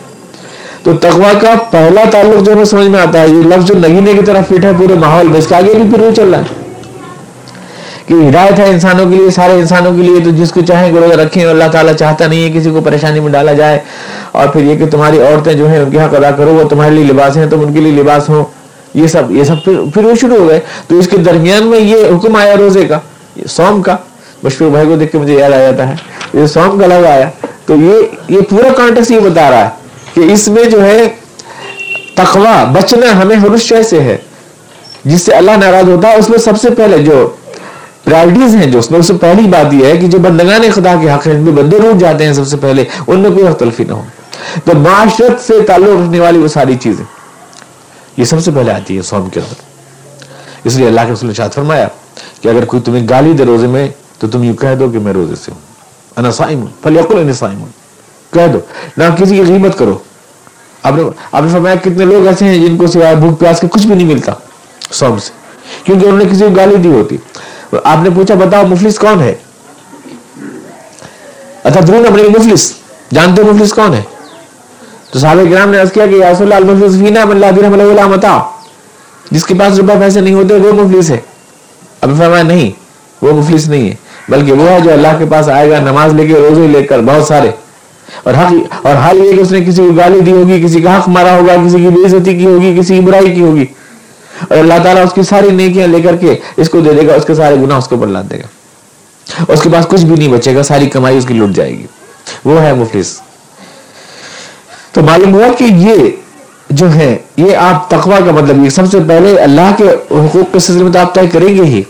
تو تقوا کا پہلا تعلق جو ہمیں سمجھ میں آتا ہے، یہ لفظ جو نگینے کی طرف فٹ ہے پورے ماحول میں، اس کے آگے بھی پھر وہ چل رہا ہے۔ کہ ہدایت ہے انسانوں کے لیے، سارے انسانوں کے لیے، تو جس کو چاہیں گروہ رکھیں۔ اللہ تعالیٰ چاہتا نہیں ہے کسی کو پریشانی میں ڈالا جائے۔ اور پھر یہ کہ تمہاری عورتیں جو ہیں، ان کے حق ادا کرو، وہ تمہارے لیے لباس ہیں، تم ان کے لیے لباس ہو۔ یہ سب یہ سب پھر پھر وہ شروع ہو گئے۔ تو اس کے درمیان میں یہ حکم آیا روزے کا سوم کا۔ مشکور بھائی کو دیکھ کے مجھے یاد آ جاتا ہے۔ یہ سوم کا لگ آیا۔ تو یہ یہ پورا کانٹیکس یہ بتا رہا ہے کہ اس میں جو ہے تقوا بچنا ہمیں ہرش سے ہے۔ جس سے اللہ ناراض ہوتا ہے، اس میں سب سے پہلے جو پرائرٹیز ہیں جو اس میں اس سے پہلی بات یہ ہے کہ جو بندگان خدا کے حق ہیں، ان میں بندے روٹ جاتے ہیں سب سے پہلے، ان میں کوئی اختلفی نہ ہو۔ تو معاشرت سے تعلق رکھنے والی وہ ساری چیزیں۔ یہ سب سے پہلے آتی ہے سوم کے اندر اس لیے اللہ کے رسول نے شاد فرمایا کہ اگر کوئی تمہیں گالی دے روزے میں، تو تم یوں کہہ دو کہ میں روزے سے ہوں۔ انا سائم ہوں فلیقل انا سائم ہوں کہہ دو۔ نہ کسی کی غیبت کرو۔ آپ نے آپ نے فرمایا کتنے لوگ ایسے ہیں جن کو سوائے بھوک پیاس کے کچھ بھی نہیں ملتا سوم سے، کیونکہ انہوں نے کسی کو گالی دی ہوتی۔ آپ نے پوچھا بتاؤ مفلس کون ہے؟ اچھا، اتدرون اپنے مفلس، جانتے مفلس کون ہے؟ تو صحابہ کرام نے عرض کیا کہ یا رسول اللہ، المفلس فینا من لا درہم له ولا متاع۔ جس کے پاس روپے پیسے نہیں ہوتے، وہ مفلس ہے۔ اب فرمایا نہیں، وہ مفلس نہیں ہے، بلکہ وہ ہے جو اللہ کے پاس آئے گا، نماز لے کے، روزے لے کر، بہت سارے۔ اور حق، اور حال یہ کہ اس نے کسی کو گالی دی ہوگی، کسی کا حق مارا ہوگا، کسی کی بے عزتی کی ہوگی، کسی کی برائی کی ہوگی۔ اور اللہ تعالیٰ اس کی ساری نیکیاں لے کر کے اس کو دے دے گا، اس کے سارے گناہ اس کو برلاد دے گا۔ اس کے پاس کچھ بھی نہیں بچے گا، ساری کمائی اس کی لٹ جائے گی۔ وہ ہے مفلس۔ تو معلوم ہوا کہ یہ جو ہے، یہ آپ تقوا کا مطلب یہ سب سے پہلے اللہ کے حقوق کے سلسلے میں تو آپ طے کریں گے ہی۔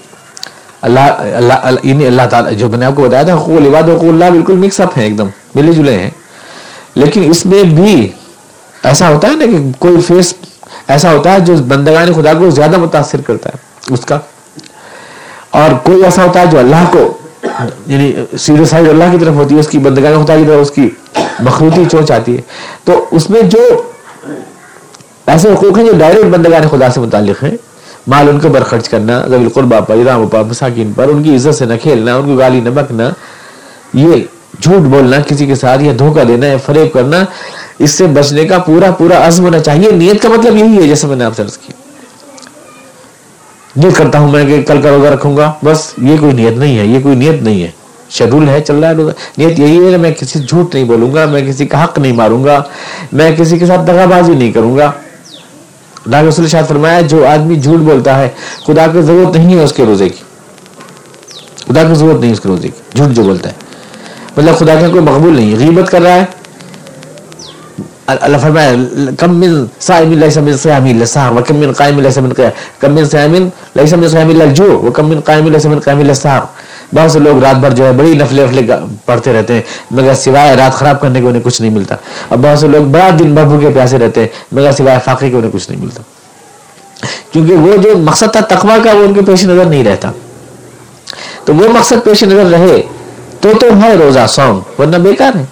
اللہ اللہ یعنی اللہ تعالیٰ، جو میں نے آپ کو بتایا تھا، حقوق العباد، حقوق اللہ بالکل مکس اپ ہیں ایک دم ملے جلے ہیں۔ لیکن اس میں بھی ایسا ہوتا ہے نا کہ کوئی فیس ایسا ہوتا ہے جو بندگان خدا کو زیادہ متاثر کرتا ہے، اس کا۔ اور کوئی ایسا ہوتا ہے جو اللہ کو یعنی سیدھے سائڈ اللہ کی طرف ہوتی ہے، اس کی بندگان خدا کی طرف، اس کی مخروطی چونچ آتی ہے۔ تو اس میں جو ایسے حقوق ہیں جو ڈائریکٹ بندگان خدا سے متعلق ہیں، مال ان کے اوپر خرچ کرنا ضبی القربا پر ادام پر مساکین پر، ان کی عزت سے نہ کھیلنا، ان کو گالی نہ بکنا، یہ جھوٹ بولنا، کسی کے ساتھ یا دھوکہ دینا یا فریب کرنا اس سے بچنے کا پورا پورا عزم ہونا چاہیے۔ نیت کا مطلب یہی ہے، جیسے میں نے آپ سے عرض کی نیت کرتا ہوں میں کہ کل کا روزہ رکھوں گا، بس یہ کوئی نیت نہیں ہے، یہ کوئی نیت نہیں ہے۔ شیڈول ہے، چل رہا ہے روزہ۔ نیت یہی ہے کہ میں کسی جھوٹ نہیں بولوں گا، میں کسی کا حق نہیں ماروں گا، میں کسی کے ساتھ دغا بازی نہیں کروں گا۔ ڈاکٹر رسول شاہ فرمایا، جو آدمی جھوٹ بولتا ہے، خدا کی ضرورت نہیں ہے اس کے روزے کی۔ خدا کی ضرورت نہیں اس کے روزے کی، جھوٹ جو بولتا ہے۔ مطلب خدا کا کوئی مقبول نہیں غیبت کر رہا ہے اللہ فرمایا کم من صائم لیس من صیام لسار وکم من قائم لیس من قیام کم من صیام لیس من صیام للجو وکم من قائم لیس من قائم لسار بہت سے لوگ رات بھر جو ہے بڑی نفلے نفلے پڑھتے رہتے ہیں مگر سوائے رات خراب کرنے کے انہیں کچھ نہیں ملتا اور بہت سے لوگ بڑا دن بھر بھوکے پیاسے رہتے ہیں مگر سوائے فاقے کے انہیں کچھ نہیں ملتا کیونکہ وہ جو مقصد تھا تقوی کا وہ ان کے پیش نظر نہیں رہتا تو وہ مقصد پیش نظر رہے تو تو ہے روزہ سوم ورنہ بیکار ہے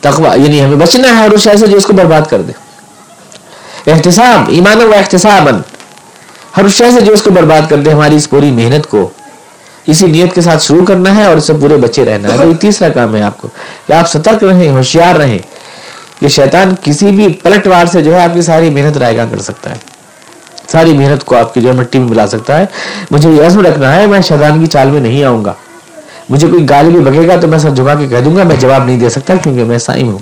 تقوی یعنی ہمیں بچنا ہے ہر اس ایسے جو اس کو برباد کر دے۔ احتساب ایمان و احتساب ہر اس ایسے جو اس کو برباد کر دے، ہماری اس پوری محنت کو۔ اسی نیت کے ساتھ شروع کرنا ہے اور اس سے پورے بچے رہنا ہے۔ تیسرا کام ہے آپ کو۔ کہ آپ سترک رہیں، ہوشیار رہیں۔ کہ شیطان کسی بھی پلٹ وار سے جو ہے آپ کی ساری محنت رائے گا کر سکتا ہے۔ ساری محنت کو آپ کی جو ہے مٹی میں ملا سکتا ہے۔ مجھے یہ عزم رکھنا ہے، میں شیطان کی چال میں نہیں آؤں گا۔ مجھے کوئی گالی بھی بگے گا تو میں سب جھکا کے کہہ دوں گا، میں جواب نہیں دے سکتا کیونکہ میں سائم ہوں۔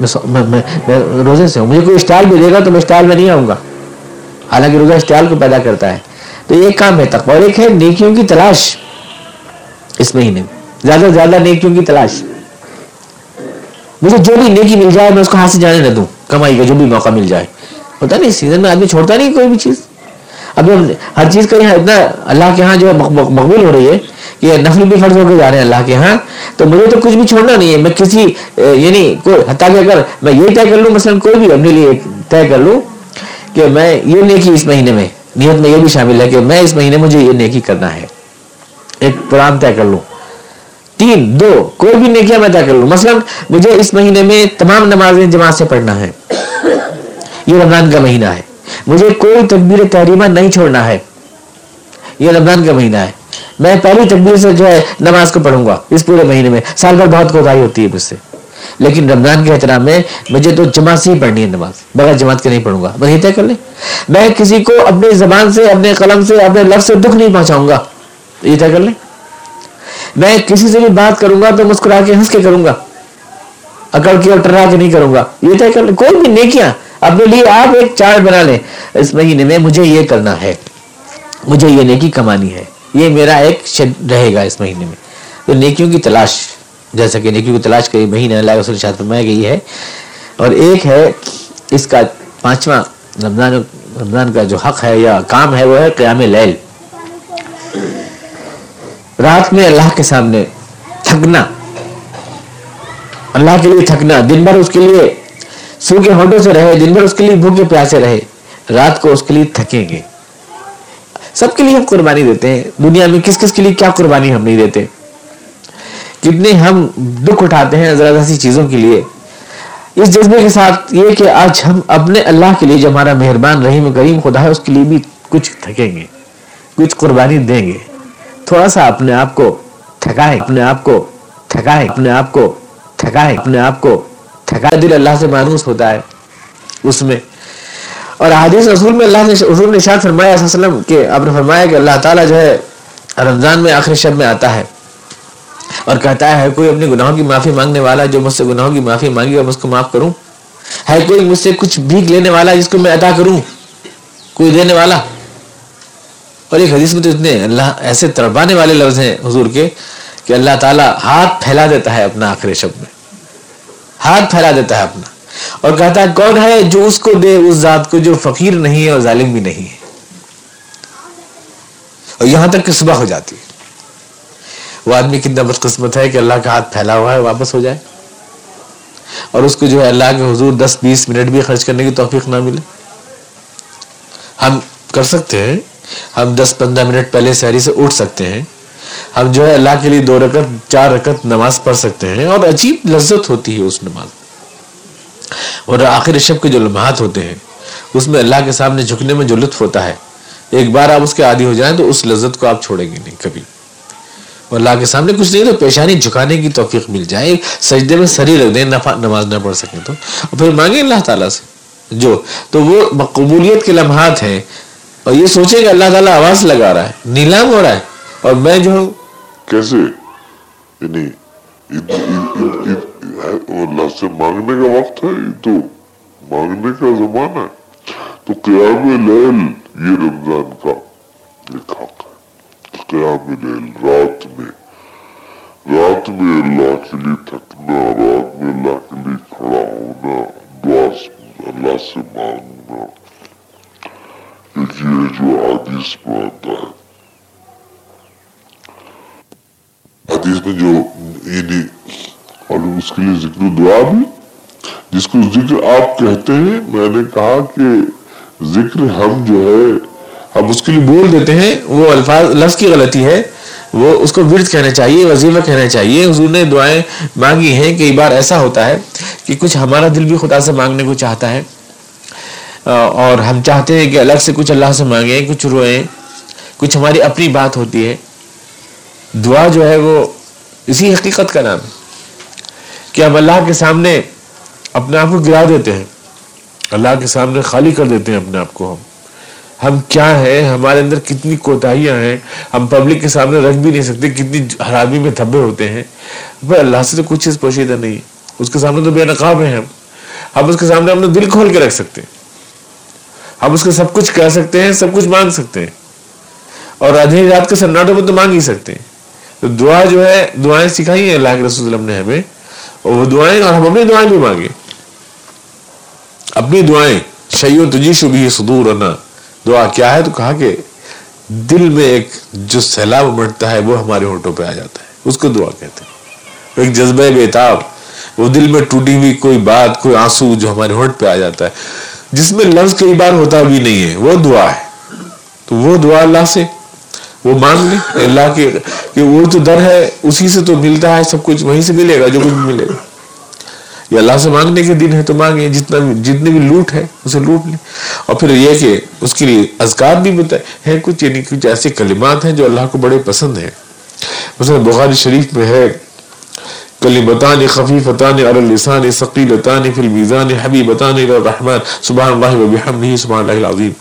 میں روزے سے ہوں۔ مجھے کوئی اسٹائل بھی دے گا تو میں اسٹائل میں نہیں آؤں گا۔ حالانکہ روزہ اسٹائل کو پیدا کرتا ہے۔ تو ایک کام ہے تقوی، اور ایک ہے نیکیوں کی تلاش۔ اس مہینے میں زیادہ سے زیادہ نیکیوں کی تلاش۔ مجھے جو بھی نیکی مل جائے، میں اس کو ہاتھ سے جانے نہ دوں۔ کمائی کا جو بھی موقع مل جائے۔ ہوتا نہیں سیزن میں آدمی چھوڑتا نہیں کوئی بھی چیز۔ اب ہر چیز کا یہاں اتنا اللہ کے ہاں جو مقبول ہو رہی ہے کہ نفل بھی فرض ہو کے جا رہے ہیں اللہ کے ہاں تو مجھے تو کچھ بھی چھوڑنا نہیں ہے، میں کسی یعنی کوئی، حتیٰ کہ اگر میں یہ طے کر لوں، مثلا کوئی بھی اپنے لیے طے کر لوں کہ میں یہ نیکی اس مہینے میں، نیت میں یہ بھی شامل ہے کہ میں اس مہینے مجھے یہ نیکی کرنا ہے۔ ایک پران طے کر لوں۔ تین، دو، کوئی بھی نیکیاں میں طے کر لوں۔ مثلا مجھے اس مہینے میں تمام نمازیں جماعت سے پڑھنا ہے۔ یہ رمضان کا مہینہ ہے۔ مجھے کوئی تکبیر تحریمہ نہیں چھوڑنا ہے۔ یہ رمضان کا مہینہ ہے۔ میں پہلی تکبیر سے جو ہے نماز کو پڑھوں گا اس پورے مہینے میں۔ سال بھر بہت کوتاہی ہوتی ہے مجھ سے۔ لیکن رمضان کے احترام میں مجھے تو جماعت سے ہی پڑھنی ہے نماز۔ بغیر جماعت کے نہیں پڑھوں گا۔ بس یہ طے کر لیں۔ میں کسی کو اپنی زبان سے، اپنے قلم سے، اپنے لفظ سے دکھ نہیں پہنچاؤں گا۔ یہ طے کر لیں۔ میں کسی سے بھی بات کروں گا تو مسکرا کے ہنس کے کروں گا۔ اکڑ کے اور ٹرا کے نہیں کروں گا۔ یہ طے کر لیں۔ کوئی بھی نیکیاں اپنے لیے آپ ایک چارٹ بنا لیں۔ اس مہینے میں مجھے یہ کرنا ہے۔ مجھے یہ نیکی کمانی ہے۔ یہ میرا ایک شد رہے گا اس مہینے میں۔ تو نیکیوں کی تلاش، جیسا کہ نیکیوں کی تلاش کا مہینہ اللہ رسول شاید فرمایا گئی ہے۔ اور ایک ہے، اس کا پانچواں رمضان رمضان کا جو حق ہے یا کام ہے، وہ ہے قیام لیل۔ رات میں اللہ کے سامنے تھکنا۔ اللہ کے لیے تھکنا، دن بھر اس کے لیے سو کے ہونٹوں سے رہے، دن بھر اس کے لیے بھوکے پیاسے رہے، رات کو اس کے لیے تھکیں گے سب کے لیے ہم قربانی دیتے ہیں۔ دنیا میں کس کس کے لیے کیا قربانی ہم نہیں دیتے۔ کتنے ہم دکھ اٹھاتے ہیں ذرا سی چیزوں کے لیے۔ اس جذبے کے ساتھ یہ کہ آج ہم اپنے اللہ کے لیے جو ہمارا مہربان، رحیم، کریم خدا ہے، اس کے لیے بھی کچھ تھکیں گے، کچھ قربانی دیں گے۔ تھوڑا سا اپنے آپ کو تھکائے، اپنے آپ کو تھکائے، اپنے آپ کو تھکائے، اپنے آپ کو تھکائے دل اللہ سے مانوس ہوتا ہے اس میں۔ اور حدیث رسول میں اللہ نے حضور نے شاید فرمایا وسلم کہ آپ نے فرمایا کہ اللہ تعالیٰ جو ہے رمضان میں آخری شب میں آتا ہے اور کہتا ہے کوئی اپنے گناہوں کی معافی مانگنے والا جو مجھ سے گناہوں کی معافی مانگی اور اس کو معاف کروں؟ ہے کوئی مجھ سے کچھ بھیگ لینے والا جس کو میں ادا کروں؟ کوئی دینے والا؟ اور ایک حدیث میں تو اتنے اللہ ایسے تڑپانے والے لفظ ہیں حضور کے کہ اللہ تعالیٰ ہاتھ پھیلا دیتا ہے اپنا آخر شب میں۔ ہاتھ پھیلا دیتا ہے اپنا۔ اور کہتا ہے، کون ہے جو اس کو دے، اس ذات کو جو فقیر نہیں ہے اور ظالم بھی نہیں ہے۔ اور یہاں تک کہ صبح ہو جاتی ہے۔ وہ آدمی کتنا بدقسمت ہے کہ اللہ کا ہاتھ پھیلا ہوا ہے، واپس ہو جائے۔ اور اس کو جو ہے اللہ کے حضور دس بیس منٹ بھی خرچ کرنے کی توفیق نہ ملے۔ ہم کر سکتے ہیں، ہم دس پندرہ منٹ پہلے سہری سے اٹھ سکتے ہیں۔ ہم جو ہے اللہ کے لیے دو رکت چار رکت نماز پڑھ سکتے ہیں، اور عجیب لذت ہوتی ہے اس نماز اور آخر شب کے جو لمحات ہوتے ہیں، اس میں اللہ کے سامنے جھکنے میں جو لطف ہوتا ہے، ایک بار آپ اس کے عادی ہو جائیں تو اس لذت کو آپ چھوڑیں گے نہیں کبھی۔ اور اللہ کے سامنے کچھ نہیں تو پیشانی جھکانے کی توفیق مل جائے، سجدے میں سری رکھ دیں نماز نہ پڑھ سکیں تو۔ اور پھر مانگیں اللہ تعالیٰ سے۔ جو، تو وہ قبولیت کے لمحات ہیں، اور یہ سوچیں کہ اللہ تعالیٰ آواز لگا رہا ہے، نیلام ہو رہا ہے۔ اور میں جو ہوں کیسے؟ یعنی اللہ سے مانگنے کا وقت ہے تو مانگنے کا زمانہ ہے۔ تو قیام لیل یہ رمضان کا ایک حق ہے۔ قیام لیل رات میں رات میں اللہ کے لیے تھکنا، رات میں اللہ کے لیے کھڑا ہونا، دعا اللہ سے مانگنا۔ کیونکہ یہ جو حدیث میں آتا ہے۔ حدیث میں جو یعنی اور اس کے لیے ذکر دعا بھی، جس کو ذکر آپ کہتے ہیں، میں نے کہا کہ ذکر ہم جو ہے اب اس کے لیے بول دیتے ہیں، وہ الفاظ، لفظ کی غلطی ہے، وہ اس کو ورد کہنا چاہیے، وظیفہ کہنا چاہیے۔ حضور نے دعائیں مانگی ہیں کئی بار ایسا ہوتا ہے کہ کچھ ہمارا دل بھی خدا سے مانگنے کو چاہتا ہے، اور ہم چاہتے ہیں کہ الگ سے کچھ اللہ سے مانگیں، کچھ روئیں، کچھ ہماری اپنی بات ہوتی ہے۔ دعا جو ہے وہ اسی حقیقت کا نام ہے کہ ہم اللہ کے سامنے اپنے آپ کو گرا دیتے ہیں۔ اللہ کے سامنے خالی کر دیتے ہیں اپنے آپ کو ہم۔ ہم کیا ہیں؟ ہمارے اندر کتنی کوتاہیاں ہیں؟ ہم پبلک کے سامنے رکھ بھی نہیں سکتے کتنی حرامی میں دھبے ہوتے ہیں۔ بھائی اللہ سے تو کچھ چیز پوشیدہ نہیں اس کے سامنے تو بے نقاب ہیں ہم۔ ہم اس کے سامنے اپنا دل کھول کے رکھ سکتے ہیں۔ ہم اس کے سب کچھ کہہ سکتے ہیں، سب کچھ مانگ سکتے ہیں۔ اور آدھی رات کے سناٹوں میں تو مانگ ہی سکتے ہیں۔ دعا جو ہے، دعائیں سکھائی ہیں اللہ کے رسول اللہ نے ہمیں، اور وہ دعائیں اور ہم اپنی دعائیں بھی مانگے۔ اپنی دعائیں شیو تجی شبھی صدور نہ دعا کیا ہے؟ تو کہا کہ دل میں ایک جو سیلاب امٹتا ہے، وہ ہمارے ہونٹوں پہ آ جاتا ہے۔ اس کو دعا کہتے ہیں۔ ایک جذبہ بےتاب، وہ دل میں ٹوٹی ہوئی کوئی بات، کوئی آنسو جو ہمارے ہونٹ پہ آ جاتا ہے۔ جس میں لفظ کئی بار ہوتا بھی نہیں ہے، وہ دعا ہے۔ تو وہ دعا اللہ سے وہ مان لیں اللہ کے کہ وہ تو در ہے، اسی سے تو ملتا ہے، سب کچھ وہیں سے ملے گا، جو کچھ ملے گا۔ یا اللہ سے مانگنے کے دن ہے تو مانگے، جتنا جتنے بھی لوٹ ہے اسے لوٹ لیں اور پھر یہ کہ اس کے لیے اذکار بھی بتائے، ہیں کچھ یعنی کچھ ایسے کلمات ہیں جو اللہ کو بڑے پسند ہیں۔ مثلا بخاری شریف میں ہے، کلمتان خفیفتان علی اللسان ثقیلتان فی المیزان حبیبتان الى الرحمن۔ سبحان اللہ و بحمدہ، سبحان اللہ العظیم۔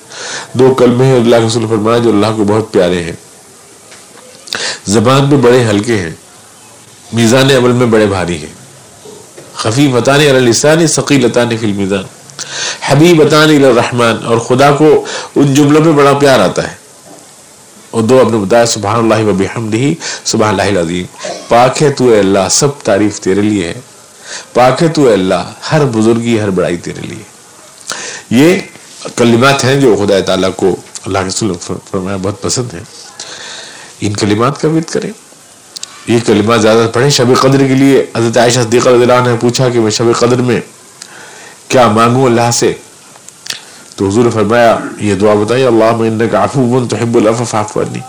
دو کلمے ہیں، اللہ کے رسول فرمایا جو اللہ کو بہت پیارے ہیں۔ زبان پہ بڑے ہلکے ہیں، میزان عمل میں بڑے بھاری ہیں۔ خفیفتان علی اللسان ثقیلتان فی المیزان۔ حبیبتان الى الرحمن۔ اور خدا کو ان جملوں پہ بڑا پیار آتا ہے۔ اور دو اپنے بتایا سبحان اللہ و بحمدہ سبحان اللہ العظیم۔ پاک ہے تو اے اللہ، سب تعریف تیرے لیے ہے پاک ہے تو اے اللہ، ہر بزرگی، ہر بڑائی تیرے لیے۔ یہ کلمات ہیں جو خدا تعالیٰ کو اللہ کے فرمایا، بہت پسند ہیں۔ ان کلمات کا ورد کریں۔ یہ کلمات زیادہ پڑھیں۔ شب قدر کے لیے حضرت عائشہ صدیقہ رضی اللہ عنہ نے پوچھا کہ میں شب قدر میں کیا مانگوں اللہ سے؟ تو حضور نے فرمایا، یہ دعا بتائیے اللہ انکا عفو تحب العفو فاعف عنی۔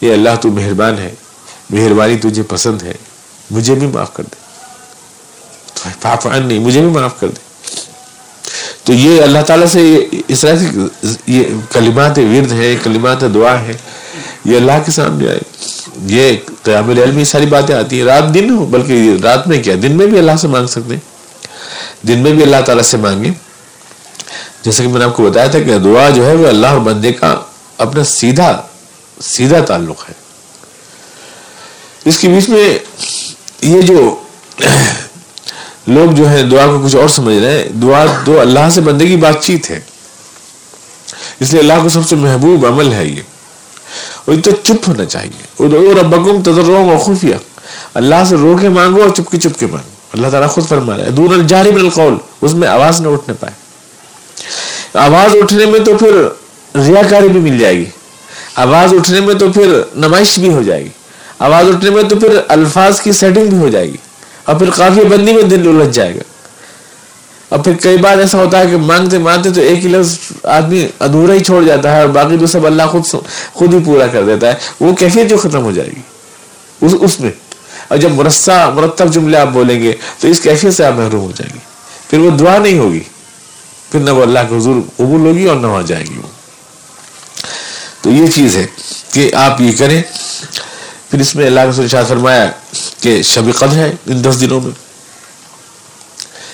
یہ اللہ، تو مہربان ہے، مہربانی تجھے پسند ہے، مجھے بھی معاف کر دے۔ فاعف عنی، مجھے بھی معاف کر دے۔ تو یہ اللہ تعالیٰ سے اس طرح سے یہ کلمات ورد ہے کلمات دعا ہے یہ اللہ کے سامنے آئے۔ یہ قیام العلم یہ ساری باتیں آتی ہیں۔ رات دن ہو، بلکہ رات میں کیا؟ دن میں بھی اللہ سے مانگ سکتے ہیں۔ دن میں بھی اللہ تعالیٰ سے مانگیں۔ جیسے کہ میں نے آپ کو بتایا تھا کہ دعا جو ہے وہ اللہ اور بندے کا اپنا سیدھا سیدھا تعلق ہے۔ اس کے بیچ میں یہ جو لوگ جو ہیں، دعا کو کچھ اور سمجھ رہے ہیں۔ دعا تو اللہ سے بندے کی بات چیت ہے۔ اس لیے اللہ کو سب سے محبوب عمل ہے یہ۔ اور تو چپ ہونا چاہیے ربکم تذرعوا خفیہ اللہ سے رو کے مانگو اور چپ کے چپ کے مانگو اللہ تعالیٰ خود فرما رہا ہے دون الجاری من القول اس میں آواز نہ اٹھنے پائے آواز اٹھنے میں تو پھر ریاکاری بھی مل جائے گی آواز اٹھنے میں تو پھر نمائش بھی ہو جائے گی آواز اٹھنے میں تو پھر الفاظ کی سیٹنگ بھی ہو جائے گی اور پھر کافی بندی میں دل الجھ جائے گا اور پھر کئی بار ایسا ہوتا ہے کہ مانگتے مانگتے تو ایک ہی لفظ آدمی ادھورا ہی چھوڑ جاتا ہے اور باقی تو سب اللہ خود خود ہی پورا کر دیتا ہے۔ وہ کیفیت جو ختم ہو جائے گی۔ اس اس میں۔ اور جب مرسہ مرتب جملے آپ بولیں گے تو اس کیفیت سے آپ محروم ہو جائیں گے۔ پھر وہ دعا نہیں ہوگی۔ پھر نہ وہ اللہ کے حضور قبول ہوگی اور نہ وہاں جائے گی وہ۔ تو یہ چیز ہے کہ آپ یہ کریں۔ پھر اس میں اللہ کے شاہ فرمایا کہ شب قدر ہے ان دس دنوں میں۔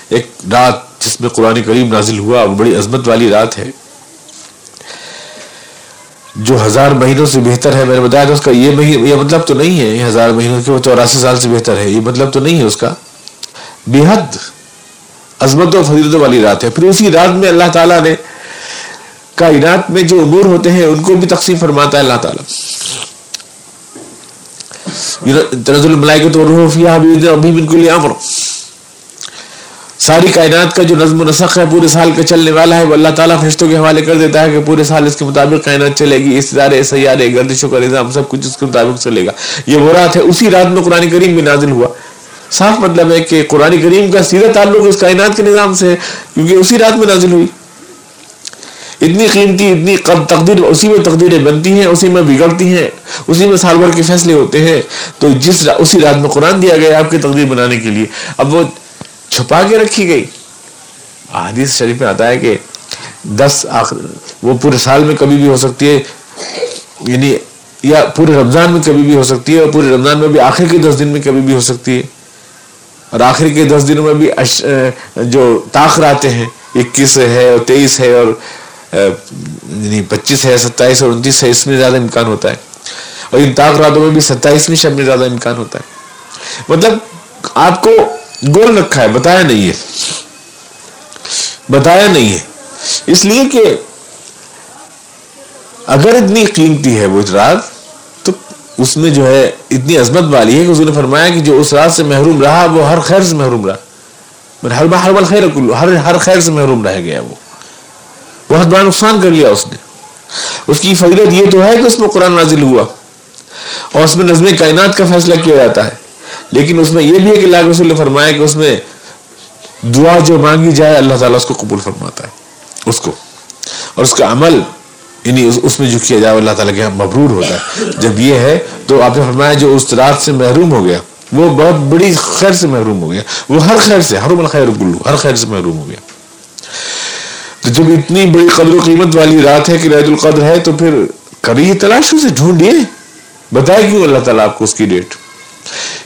ایک رات جس میں قرآن کریم نازل ہوا، وہ بڑی عظمت والی رات ہے۔ جو ہزار مہینوں سے بہتر ہے، میں نے بتایا تھا اس کا یہ مہینہ یہ مطلب تو نہیں ہے، یہ ہزار مہینوں کے وہ چوراسی سال سے بہتر ہے، یہ مطلب تو نہیں ہے اس کا۔ بے حد عظمت و فضیلت والی رات ہے۔ پھر اسی رات میں اللہ تعالیٰ نے کائنات میں جو امور ہوتے ہیں، ان کو بھی تقسیم فرماتا ہے اللہ تعالیٰ۔ تنزل الملائکت روح فیہا بھی من کل امر۔ ساری کائنات کا جو نظم و نسق ہے، پورے سال کا چلنے والا ہے۔ وہ اللہ تعالیٰ فرشتوں کے حوالے کر دیتا ہے کہ پورے سال اس کے مطابق کائنات چلے گی۔ اس ادارے سیارے گردشوں کا نظام، سب کچھ اس کے مطابق چلے گا۔ یہ وہ رات ہے، اسی رات میں قرآن کریم بھی نازل ہوا۔ صاف مطلب ہے کہ قرآن کریم کا سیدھا تعلق اس کائنات کے نظام سے ہے، کیونکہ اسی رات میں نازل ہوئی۔ اتنی قیمتی، اتنی تقدیر، اسی میں تقدیریں بنتی ہیں، اسی میں بگڑتی ہیں، اسی میں سال بھر کے فیصلے ہوتے ہیں۔ تو جس اسی رات میں قرآن دیا گیا آپ کی تقدیر بنانے کے لیے۔ اب وہ چھپا کے رکھی گئی۔ حدیث شریف میں آتا ہے کہ دس آخر وہ پورے سال میں کبھی بھی ہو سکتی ہے یعنی یا پورے رمضان میں کبھی بھی ہو سکتی ہے اور پورے رمضان میں بھی آخر کے دس دن میں کبھی بھی ہو سکتی ہے۔ اور آخر کے دس دنوں میں بھی جو تاخر آتے ہیں، اکیس ہے اور تیئیس ہے اور یعنی پچیس ہے، ستائیس اور انتیس ہے، اس میں زیادہ امکان ہوتا ہے۔ اور ان تاخراتوں میں بھی ستائیسویں شب میں زیادہ امکان ہوتا ہے۔ مطلب آپ کو گول رکھا ہے، بتایا نہیں ہے۔ بتایا نہیں ہے۔ اس لیے کہ اگر اتنی قیمتی ہے وہ رات، تو اس میں جو ہے اتنی عظمت والی ہے کہ حضور نے فرمایا کہ جو اس رات سے محروم رہا، وہ ہر خیر سے محروم رہا۔ ہر بار ہر خیر ہر ہر خیر سے محروم رہ گیا وہ۔ بہت بڑا نقصان کر لیا اس نے۔ اس کی فضیلت یہ تو ہے کہ اس میں قرآن نازل ہوا اور اس میں نظم کائنات کا فیصلہ کیا جاتا ہے۔ لیکن اس میں یہ بھی ہے کہ اللہ رسول نے فرمایا کہ اس میں دعا جو مانگی جائے، اللہ تعالیٰ اس کو قبول فرماتا ہے، اس کو۔ اور اس کا عمل یعنی اس میں جو کیا جائے، اللہ تعالیٰ کے یہاں مبرور ہوتا ہے۔ جب یہ ہے، تو آپ نے فرمایا جو اس رات سے محروم ہو گیا، وہ بہت بڑی خیر سے محروم ہو گیا۔ وہ ہر خیر سے، ہر خیر گلو ہر خیر سے محروم ہو گیا۔ تو جب اتنی بڑی قدر و قیمت والی رات ہے کہ رید القدر ہے، تو پھر کریے تلاش اسے ڈھونڈیے، بتائے کیوں اللہ تعالیٰ آپ کو اس کی ڈیٹ؟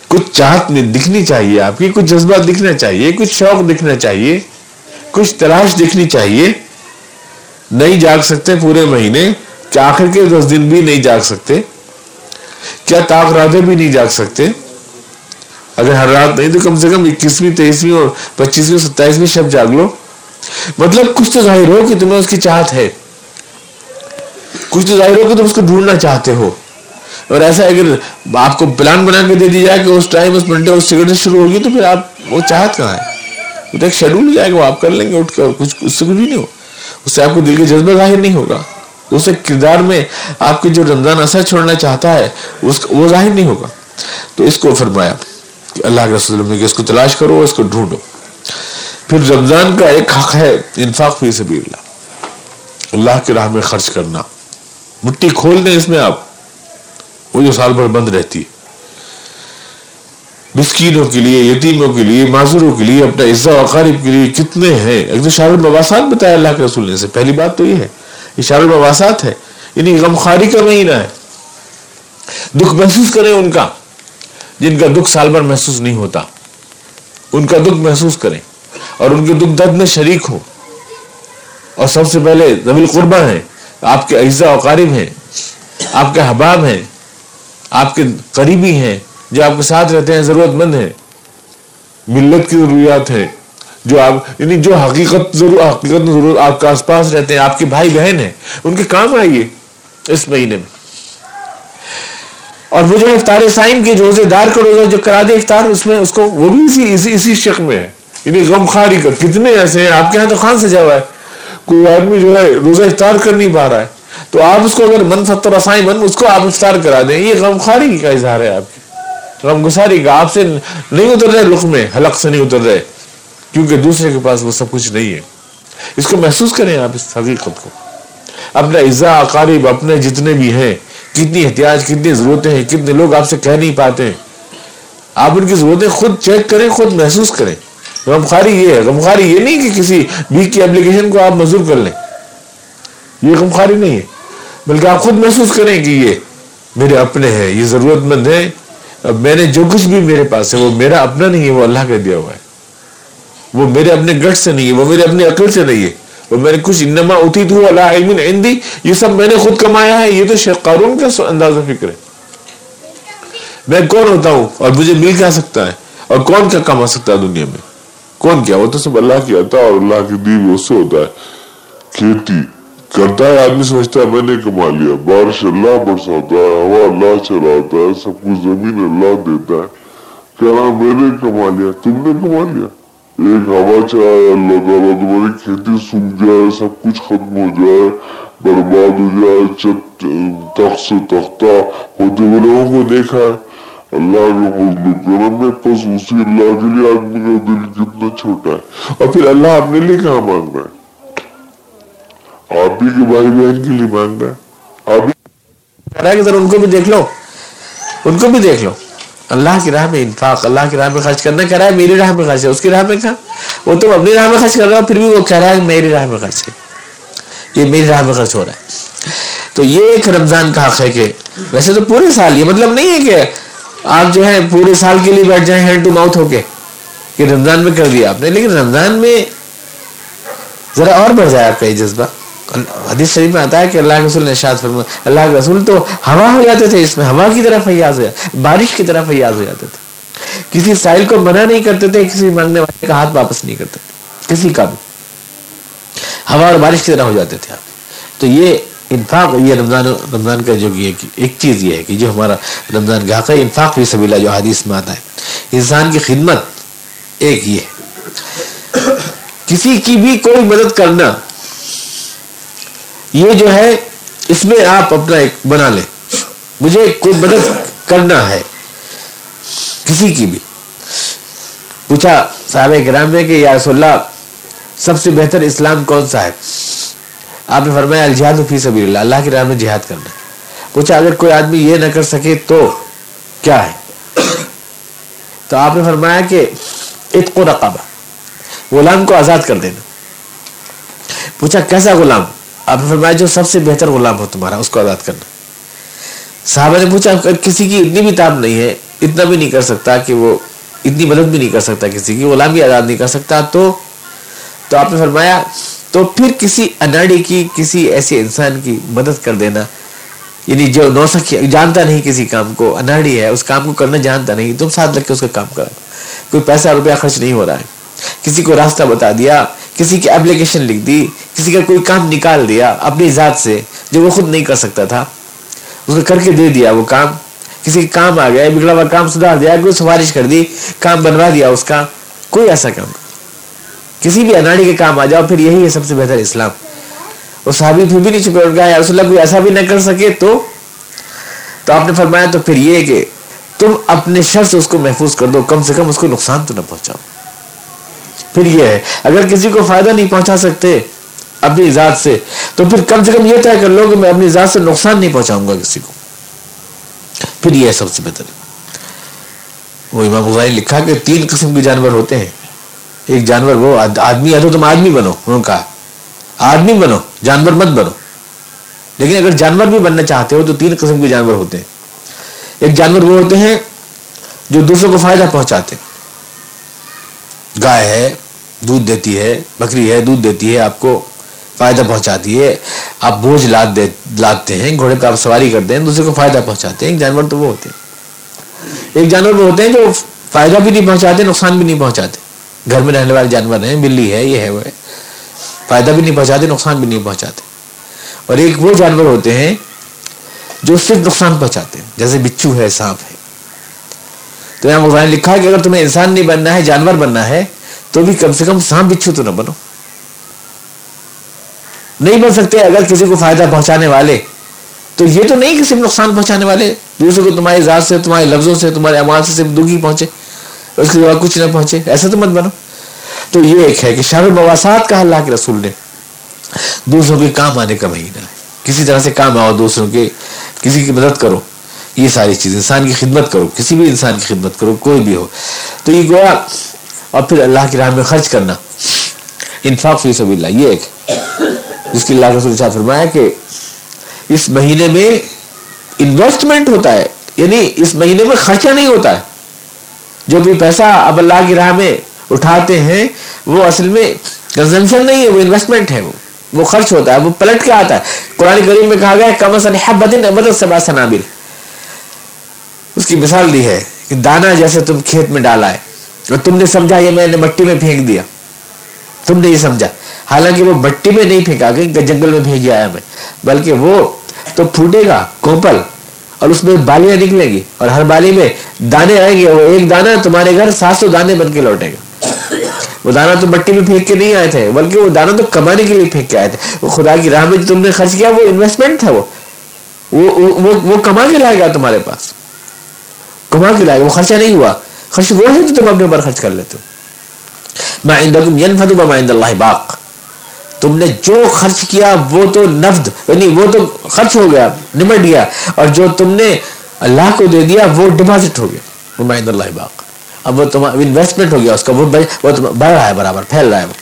کچھ چاہت دکھنی چاہیے آپ کی، کچھ جذبہ دکھنا چاہیے، کچھ شوق دکھنا چاہیے، کچھ تلاش دکھنی چاہیے۔ نہیں جاگ سکتے پورے مہینے کیا آخر کے دس دن بھی نہیں جاگ سکتے۔ کیا تاک راتیں بھی نہیں جاگ سکتے؟ اگر ہر رات نہیں تو کم سے کم اکیسویں، تیئیسویں اور پچیسویں، ستائیسویں شب جاگ لو۔ مطلب کچھ تو ظاہر ہو کہ تمہیں اس کی چاہت ہے۔ کچھ تو ظاہر ہو کہ تم اس کو ڈھونڈنا چاہتے ہو۔ اور ایسا اگر آپ کو پلان بنا کے دے دی جائے کہ اس ٹائم اس منٹے اس سگریٹ شروع ہوگی تو پھر آپ وہ چاہت کہاں ہے؟ وہ تو ایک شیڈول جائے گا، وہ آپ کر لیں گے، اٹھ کر کچھ اس سے کچھ بھی نہیں ہو۔ اس سے آپ کو دل کے جذبہ ظاہر نہیں ہوگا۔ اس کردار میں آپ کے جو رمضان اثر چھوڑنا چاہتا ہے، اس وہ ظاہر نہیں ہوگا۔ تو اس کو فرمایا کہ اللہ کے رسول نے کہ اس کو تلاش کرو، اس کو ڈھونڈو۔ پھر رمضان کا ایک حق ہے، انفاق فی سبیل اللہ۔ اللہ کی راہ میں خرچ کرنا۔ مٹی کھول دیں اس میں آپ۔ وہ جو سال بھر بند رہتی۔ ہے مسکینوں کے لیے، یتیموں کے لیے، معذوروں کے لیے، اپنا عزا وقارب کے لیے کتنے ہیں۔ ایک تو شار المباسات بتایا اللہ کے رسول نے سے پہلی بات تو یہ ہے، یہ شار المباسات ہے۔ یعنی غمخاری کا مہینہ ہے۔ دکھ محسوس کریں ان کا، جن کا دکھ سال بھر محسوس نہیں ہوتا۔ ان کا دکھ محسوس کریں اور ان کے دکھ درد میں شریک ہو اور سب سے پہلے زبیل قربہ ہیں۔ آپ کے اجزا وقارب ہیں۔ آپ کے حباب ہیں۔ آپ کے قریبی ہیں، جو آپ کے ساتھ رہتے ہیں، ضرورت مند ہیں۔ ملت کی ضروریات ہیں۔ جو آپ یعنی جو حقیقت ضرور حقیقت ضرور آپ کے آس پاس رہتے ہیں، آپ کے بھائی بہن ہیں، ان کے کام آئیے اس مہینے میں۔ اور وہ جو افطار سائن کے روزے دار کا روزہ جو کرا دے افطار، اس میں اس کو وہ بھی اسی اسی اسی شک میں ہے۔ یعنی غم خاری کا کتنے ایسے ہیں، آپ کے یہاں تو خان سجا ہوا ہے۔ کوئی آدمی جو ہے روزہ افطار کر نہیں پا رہا ہے۔ تو آپ اس کو اگر من فتر رسائی من اس کو آپ افطار کرا دیں۔ یہ غم خاری کا اظہار ہے آپ کی۔ غم گساری کا۔ آپ سے نہیں اتر رہے لک میں حلق سے نہیں اتر رہے۔ کیونکہ دوسرے کے پاس وہ سب کچھ نہیں ہے۔ اس کو محسوس کریں آپ اس حقیقت کو۔ اپنا عزا اقارب، اپنے جتنے بھی ہیں، کتنی احتیاط کتنی ضرورتیں ہیں، کتنے لوگ آپ سے کہہ نہیں پاتے ہیں۔ آپ ان کی ضرورتیں خود چیک کریں، خود محسوس کریں۔ غمخاری یہ ہے غمخاری یہ نہیں کہ کسی بیک کی اپلیکیشن کو آپ منظور کر لیں۔ یہ غمخاری نہیں ہے۔ بلکہ آپ خود محسوس کریں کہ یہ میرے اپنے ہیں، یہ ضرورت مند ہے اب میں نے جو کچھ بھی میرے پاس ہے، وہ میرا اپنا نہیں ہے، وہ اللہ کا دیا ہوا ہے۔ وہ میرے اپنے گٹ سے نہیں ہے، وہ میرے اپنے عقل سے نہیں ہے۔ وہ میں نے کچھ انما اتی تو اللہ علم عندی، یہ سب میں نے خود کمایا ہے۔ یہ تو شیخ قارون کا انداز فکر ہے۔ میں کون ہوتا ہوں اور مجھے مل کیا سکتا ہے؟ اور کون کیا کما سکتا ہے دنیا میں؟ کون کیا؟ وہ تو سب اللہ کی عطا اور اللہ کی دی اس سے ہوتا ہے۔ کھیتی۔ کرتا ہے آدمی سمجھتا ہے میں نے کما لیا بارش اللہ برساتا ہے ہوا اللہ چلاتا ہے سب کچھ زمین اللہ دیتا ہے کہہ رہا میں نے کما لیا تم نے کما لیا ایک ہوا چلایا اللہ تعالیٰ تمہاری کھیتی سوکھ جائے سب کچھ ختم ہو جائے برباد ہو جائے چت تخت سے تختہ ہوتے ہوئے لوگوں کو دیکھا ہے اللہ کے فضل و کرم میں پس اسی اللہ کے لیے آدمی کا دل کتنا چھوٹا ہے اور پھر اللہ اپنے لیے کہاں مانگ رہا ہے آپ ہی کے بھائی بہن کے لیے مانگ رہا ہے۔ آپ ہی کہ ذرا ان کو بھی دیکھ لو۔ ان کو بھی دیکھ لو۔ اللہ کی راہ میں انفاق، اللہ کی راہ میں خرچ کرنا کہہ رہا ہے، میری راہ میں خرچ ہے۔ اس کی راہ میں کہا وہ تو اپنی راہ میں خرچ کر رہا ہے، پھر بھی وہ کہہ رہا ہے میری راہ میں خرچ ہے۔ یہ میری راہ میں خرچ ہو رہا ہے۔ تو یہ ایک رمضان کا حق ہے کہ ویسے تو پورے سال یہ مطلب نہیں ہے کہ آپ جو ہے پورے سال کے لیے بیٹھ جائیں ہینڈ ٹو ماؤتھ ہو کے۔ کہ رمضان میں کر دیا آپ نے، لیکن رمضان میں ذرا اور بڑھ جائے آپ کا یہ جذبہ۔ حدیث شریف میں آتا ہے کہ اللہ کے رسول نے ارشاد فرما اللہ کے رسول تو ہوا ہو جاتے تھے، اس میں ہوا کی طرح فیاض ہو جاتے بارش کی طرح فیاض ہو جاتے تھے۔ کسی سائل کو منع نہیں کرتے تھے، کسی مانگنے والے کا ہاتھ واپس نہیں کرتے تھے، کسی کا بھی۔ ہوا اور بارش کی طرح ہو جاتے تھے آپ۔ تو یہ انفاق، یہ رمضان رمضان کا جو ایک چیز یہ ہے کہ جو ہمارا رمضان کا حق ہے انفاق بھی سبیلا جو حدیث میں آتا ہے۔ انسان کی خدمت ایک یہ ہے۔ کسی کی بھی کوئی مدد کرنا یہ جو ہے، اس میں آپ اپنا ایک بنا لیں۔ مجھے کوئی مدد کرنا ہے کسی کی بھی۔ پوچھا صاحب گرام میں کہ یا رسول اللہ، سب سے بہتر اسلام کون سا ہے؟ آپ نے فرمایا، الجہاد فی سبیل اللہ اللہ کی راہ میں جہاد کرنا۔ پوچھا، اگر کوئی آدمی یہ نہ کر سکے تو کیا ہے؟ تو آپ نے فرمایا کہ اتق رقبہ، غلام کو آزاد کر دینا۔ پوچھا، کیسا غلام؟ آپ نے فرمایا جو سب سے بہتر غلام ہو تمہارا، اس کو آزاد کرنا۔ صحابہ نے پوچھا کسی کی اتنی بھی تاب نہیں ہے، اتنا بھی نہیں کر سکتا کہ وہ اتنی مدد بھی نہیں کر سکتا کسی کی غلامی آزاد نہیں کر سکتا، تو تو آپ نے فرمایا، تو پھر کسی اناڑی کی، کسی ایسے انسان کی مدد کر دینا۔ یعنی جو نو سکھی جانتا نہیں کسی کام کو، اناڑی ہے، اس کام کو کرنا جانتا نہیں، تم ساتھ لگ کے اس کا کام کرا کوئی پیسہ روپیہ خرچ نہیں ہو رہا ہے۔ کسی کو راستہ بتا دیا کسی کی اپلیکیشن لکھ دی، کسی کا کوئی کام نکال دیا اپنی ذات سے جو وہ خود نہیں کر سکتا تھا۔ اس کو کر کے دے دیا وہ کام۔ کسی کا کام آ گیا بگڑا ہوا کام سدھار دیا، کوئی سفارش کر دی، کام بنوا دیا اس کا۔ کوئی ایسا کام۔ کسی بھی اناڑی کے کام آ جاؤ، پھر یہی ہے سب سے بہتر اسلام۔ وہ صحابی پھر بھی نہیں چکے، ان کا یا رسول اللہ کوئی ایسا بھی نہ کر سکے تو تو آپ نے فرمایا تو پھر یہ کہ تم اپنے شر سے اس کو محفوظ کر دو، کم سے کم اس کو نقصان تو نہ پہنچاؤ۔ پھر یہ ہے، اگر کسی کو فائدہ نہیں پہنچا سکتے اپنی ذات سے، تو پھر کم سے کم یہ طے کر لو کہ میں اپنی ذات سے نقصان نہیں پہنچاؤں گا کسی کو۔ پھر یہ ہے سب سے بہتر وہ امام غزالی لکھا کہ تین قسم کے جانور ہوتے ہیں۔ ایک جانور وہ، آدمی ہے تو تم آدمی بنو۔ انہوں نے کہا، آدمی بنو، جانور مت بنو۔ لیکن اگر جانور بھی بننا چاہتے ہو تو تین قسم کے جانور ہوتے ہیں۔ ایک جانور وہ ہوتے ہیں جو دوسروں کو فائدہ پہنچاتے ہیں۔ گائے ہے، دودھ دیتی ہے، بکری ہے، دودھ دیتی ہے، آپ کو فائدہ پہنچاتی ہے۔ آپ بوجھ لاد دے، لادتے ہیں، گھوڑے پہ آپ سواری کرتے ہیں، دوسرے کو فائدہ پہنچاتے ہیں، ایک جانور تو وہ ہوتے ہیں۔ ایک جانور وہ ہوتے ہیں جو فائدہ بھی نہیں پہنچاتے، نقصان بھی نہیں پہنچاتے۔ گھر میں رہنے والے جانور ہیں، بلی ہے، یہ ہے، وہ ہے۔ فائدہ بھی نہیں پہنچاتے، نقصان بھی نہیں پہنچاتے۔ اور ایک وہ جانور ہوتے ہیں جو صرف نقصان پہنچاتے ہیں، جیسے بچو ہے، سانپ ہے۔ تو یہاں مغرب نے لکھا کہ اگر تمہیں انسان نہیں بننا ہے، جانور بننا ہے، تو بھی کم سے کم سانپ بچھو تو نہ بنو۔ نہیں بن سکتے اگر کسی کو فائدہ پہنچانے والے۔ تو یہ تو نہیں کہ صرف نقصان پہنچانے والے دوسرے کو تمہاری ذات سے، تمہارے لفظوں سے، تمہارے امال سے صرف دکھی پہنچے۔ اس کے بعد کچھ نہ پہنچے۔ ایسا تو مت بنو۔ تو یہ ایک ہے کہ شر مواسات کا اللہ کے رسول نے۔ دوسروں کے کام آنے کا مہینہ ہے۔ کسی طرح سے کام آؤ، دوسروں کے، کسی کی مدد کرو۔ یہ ساری چیز انسان کی خدمت کرو، کسی بھی انسان کی خدمت کرو، کوئی بھی ہو۔ تو یہ گویا، اور پھر اللہ کی راہ میں خرچ کرنا۔ انفاق فی سبیل اللہ یہ ایک۔ جس کی اللہ رسول صاحب فرمایا کہ اس مہینے میں انویسٹمنٹ ہوتا ہے یعنی اس مہینے میں خرچہ نہیں ہوتا ہے۔ جو بھی پیسہ اب اللہ کی راہ میں اٹھاتے ہیں، وہ اصل میں کنزمشن نہیں ہے، وہ انویسٹمنٹ ہے وہ۔ وہ خرچ ہوتا ہے، وہ پلٹ کے آتا ہے۔ قرآن کریم میں کہا گیا ہے کم اصل حبت سبا سنابل۔ اس کی مثال دی ہے کہ دانا جیسے تم کھیت میں ڈالا ہے اور تم نے سمجھا یہ میں نے مٹی میں پھینک دیا۔ تم نے یہ سمجھا۔ حالانکہ وہ مٹی میں نہیں پھینکا کہ جنگل میں پھینک آیا میں۔ بلکہ وہ تو پھوٹے گا کوپل اور اس میں بالیاں نکلیں گی اور ہر بالی میں دانے آئیں گے وہ ایک دانا تمہارے گھر سات سو دانے بن کے لوٹے گا۔ وہ دانا تو مٹی میں پھینک کے نہیں آئے تھے، بلکہ وہ دانا تو کمانے کے لیے پھینک کے آئے تھے۔ وہ خدا کی راہ میں جو تم نے خرچ کیا، وہ انویسٹمنٹ تھا وہ وہ کما کے لائے گا تمہارے پاس۔ کما کے لائے وہ خرچہ نہیں ہوا۔ خرچ وہ ہے جو تم اپنے اوپر خرچ کر لیتے ہو۔ اللہ باق۔ تم نے جو خرچ کیا، وہ تو نفد یعنی وہ تو خرچ ہو گیا، نمٹ گیا۔ اور جو تم نے اللہ کو دے دیا، وہ ڈپازٹ ہو گیا۔ نمائند اللہ باق۔ اب وہ تمہارا انویسٹمنٹ ہو گیا، اس کا وہ بڑھ رہا ہے، برابر، پھیل رہا ہے وہ۔